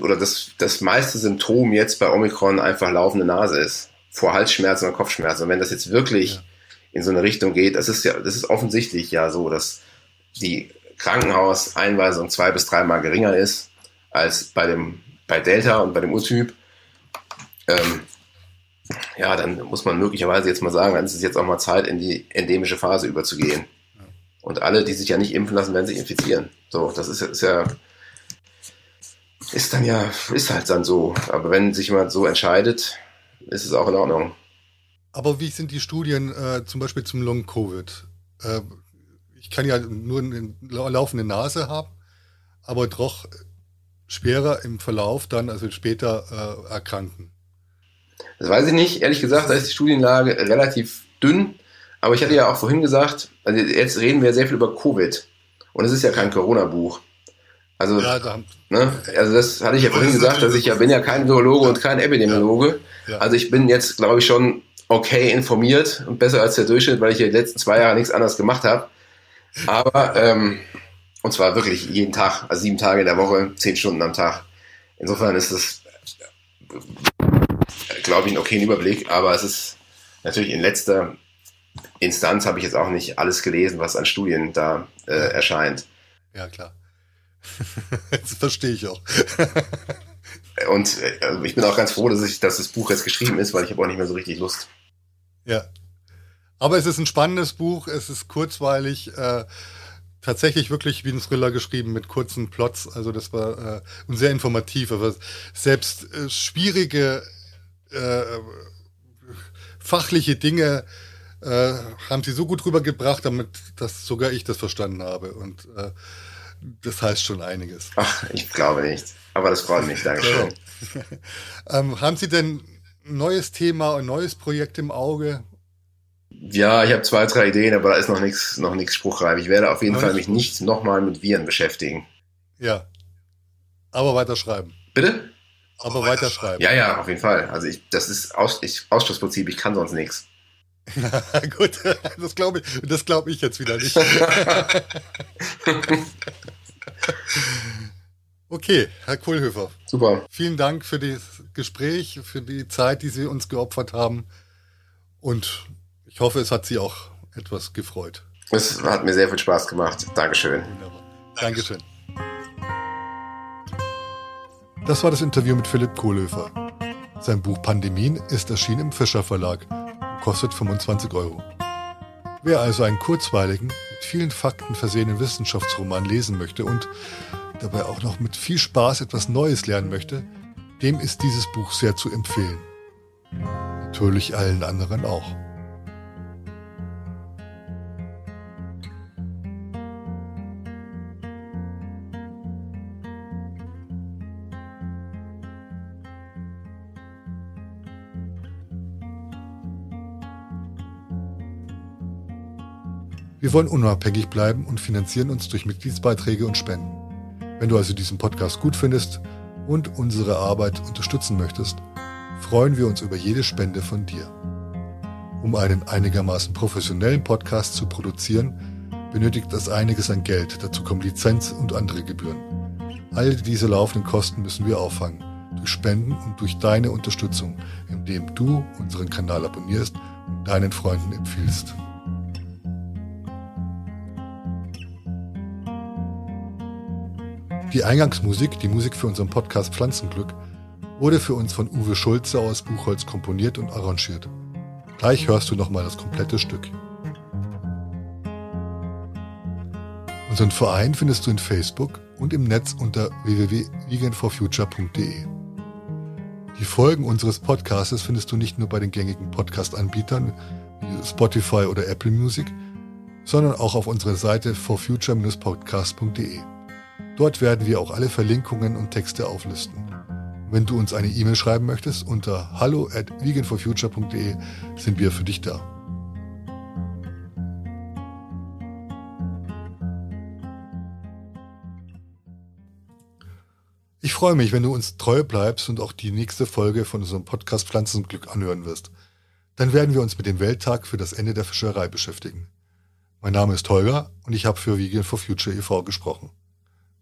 [SPEAKER 2] oder das, das meiste Symptom jetzt bei Omikron einfach laufende Nase ist. vor Halsschmerzen und Kopfschmerzen. Und wenn das jetzt wirklich ja. in so eine Richtung geht, das ist ja, das ist offensichtlich ja so, dass die Krankenhauseinweisung zwei bis dreimal geringer ist als bei dem bei Delta und bei dem U-Typ. Ähm, ja, dann muss man möglicherweise jetzt mal sagen, dann ist es jetzt auch mal Zeit, in die endemische Phase überzugehen. Und alle, die sich ja nicht impfen lassen, werden sich infizieren. So, das ist, ist ja, ist dann ja, ist halt dann so. Aber wenn sich jemand so entscheidet, ist es auch in Ordnung.
[SPEAKER 1] Aber wie sind die Studien äh, zum Beispiel zum Long-Covid? Äh, ich kann ja nur eine laufende Nase haben, aber doch schwerer im Verlauf dann, also später äh, erkranken.
[SPEAKER 2] Das weiß ich nicht. Ehrlich gesagt, da ist die Studienlage relativ dünn. Aber ich hatte ja auch vorhin gesagt, also jetzt reden wir sehr viel über Covid. Und es ist ja kein Corona-Buch. Also, ja, da, ne? also das hatte ich ja vorhin gesagt, dass ich ja bin ja kein Virologe und kein Epidemiologe. Ja. Also ich bin jetzt, glaube ich, schon okay informiert und besser als der Durchschnitt, weil ich ja die letzten zwei Jahre nichts anderes gemacht habe. Aber, ähm, und zwar wirklich jeden Tag, also sieben Tage in der Woche, zehn Stunden am Tag. Insofern ist es, glaube ich, ein okayen Überblick, aber es ist natürlich in letzter Instanz habe ich jetzt auch nicht alles gelesen, was an Studien da äh, erscheint.
[SPEAKER 1] Ja, klar. <laughs> das verstehe ich auch.
[SPEAKER 2] Und äh, ich bin auch ganz froh, dass, ich, dass das Buch jetzt geschrieben ist, weil ich habe auch nicht mehr so richtig Lust.
[SPEAKER 1] Ja. Aber es ist ein spannendes Buch, es ist kurzweilig, äh, tatsächlich wirklich wie ein Thriller geschrieben mit kurzen Plots. Also das war äh, und sehr informativ. Aber selbst äh, schwierige äh, fachliche Dinge äh, haben sie so gut rübergebracht, damit dass sogar ich das verstanden habe. Und äh, das heißt schon einiges.
[SPEAKER 2] Ach, ich glaube nicht. Aber das freut mich. Dankeschön. <laughs>
[SPEAKER 1] ähm, haben Sie denn ein neues Thema, ein neues Projekt im Auge?
[SPEAKER 2] Ja, ich habe zwei, drei Ideen, aber da ist noch nichts noch nichts spruchreif. Ich werde auf jeden Fall mich nicht nochmal mit Viren beschäftigen.
[SPEAKER 1] Ja. Aber weiterschreiben.
[SPEAKER 2] Bitte?
[SPEAKER 1] Aber weiterschreiben.
[SPEAKER 2] Ja, ja, auf jeden Fall. Also ich, das ist Aus, ich, Ausschlussprinzip, ich kann sonst nichts. <laughs>
[SPEAKER 1] Gut, das glaube ich, das glaube ich jetzt wieder nicht. <laughs> okay, Herr Kohlhöfer.
[SPEAKER 2] Super.
[SPEAKER 1] Vielen Dank für das Gespräch, für die Zeit, die Sie uns geopfert haben. Und ich hoffe, es hat Sie auch etwas gefreut.
[SPEAKER 2] Es hat mir sehr viel Spaß gemacht. Dankeschön.
[SPEAKER 1] Wunderbar. Dankeschön. Das war das Interview mit Philipp Kohlhöfer. Sein Buch Pandemien ist erschienen im Fischer Verlag kostet 25 Euro. Wer also einen kurzweiligen, mit vielen Fakten versehenen Wissenschaftsroman lesen möchte und dabei auch noch mit viel Spaß etwas Neues lernen möchte, dem ist dieses Buch sehr zu empfehlen. Natürlich allen anderen auch. Wir wollen unabhängig bleiben und finanzieren uns durch Mitgliedsbeiträge und Spenden. Wenn du also diesen Podcast gut findest und unsere Arbeit unterstützen möchtest, freuen wir uns über jede Spende von dir. Um einen einigermaßen professionellen Podcast zu produzieren, benötigt das einiges an Geld, dazu kommen Lizenz und andere Gebühren. All diese laufenden Kosten müssen wir auffangen, durch Spenden und durch deine Unterstützung, indem du unseren Kanal abonnierst und deinen Freunden empfiehlst. Die Eingangsmusik, die Musik für unseren Podcast Pflanzenglück, wurde für uns von Uwe Schulze aus Buchholz komponiert und arrangiert. Gleich hörst du nochmal das komplette Stück. Unseren Verein findest du in Facebook und im Netz unter www.veganforfuture.de. Die Folgen unseres Podcasts findest du nicht nur bei den gängigen Podcast-Anbietern wie Spotify oder Apple Music, sondern auch auf unserer Seite forfuture-podcast.de. Dort werden wir auch alle Verlinkungen und Texte auflisten. Wenn du uns eine E-Mail schreiben möchtest, unter hallo at veganforfuture.de sind wir für dich da. Ich freue mich, wenn du uns treu bleibst und auch die nächste Folge von unserem Podcast Pflanzenglück anhören wirst. Dann werden wir uns mit dem Welttag für das Ende der Fischerei beschäftigen. Mein Name ist Holger und ich habe für Vegan for Future e.V. gesprochen.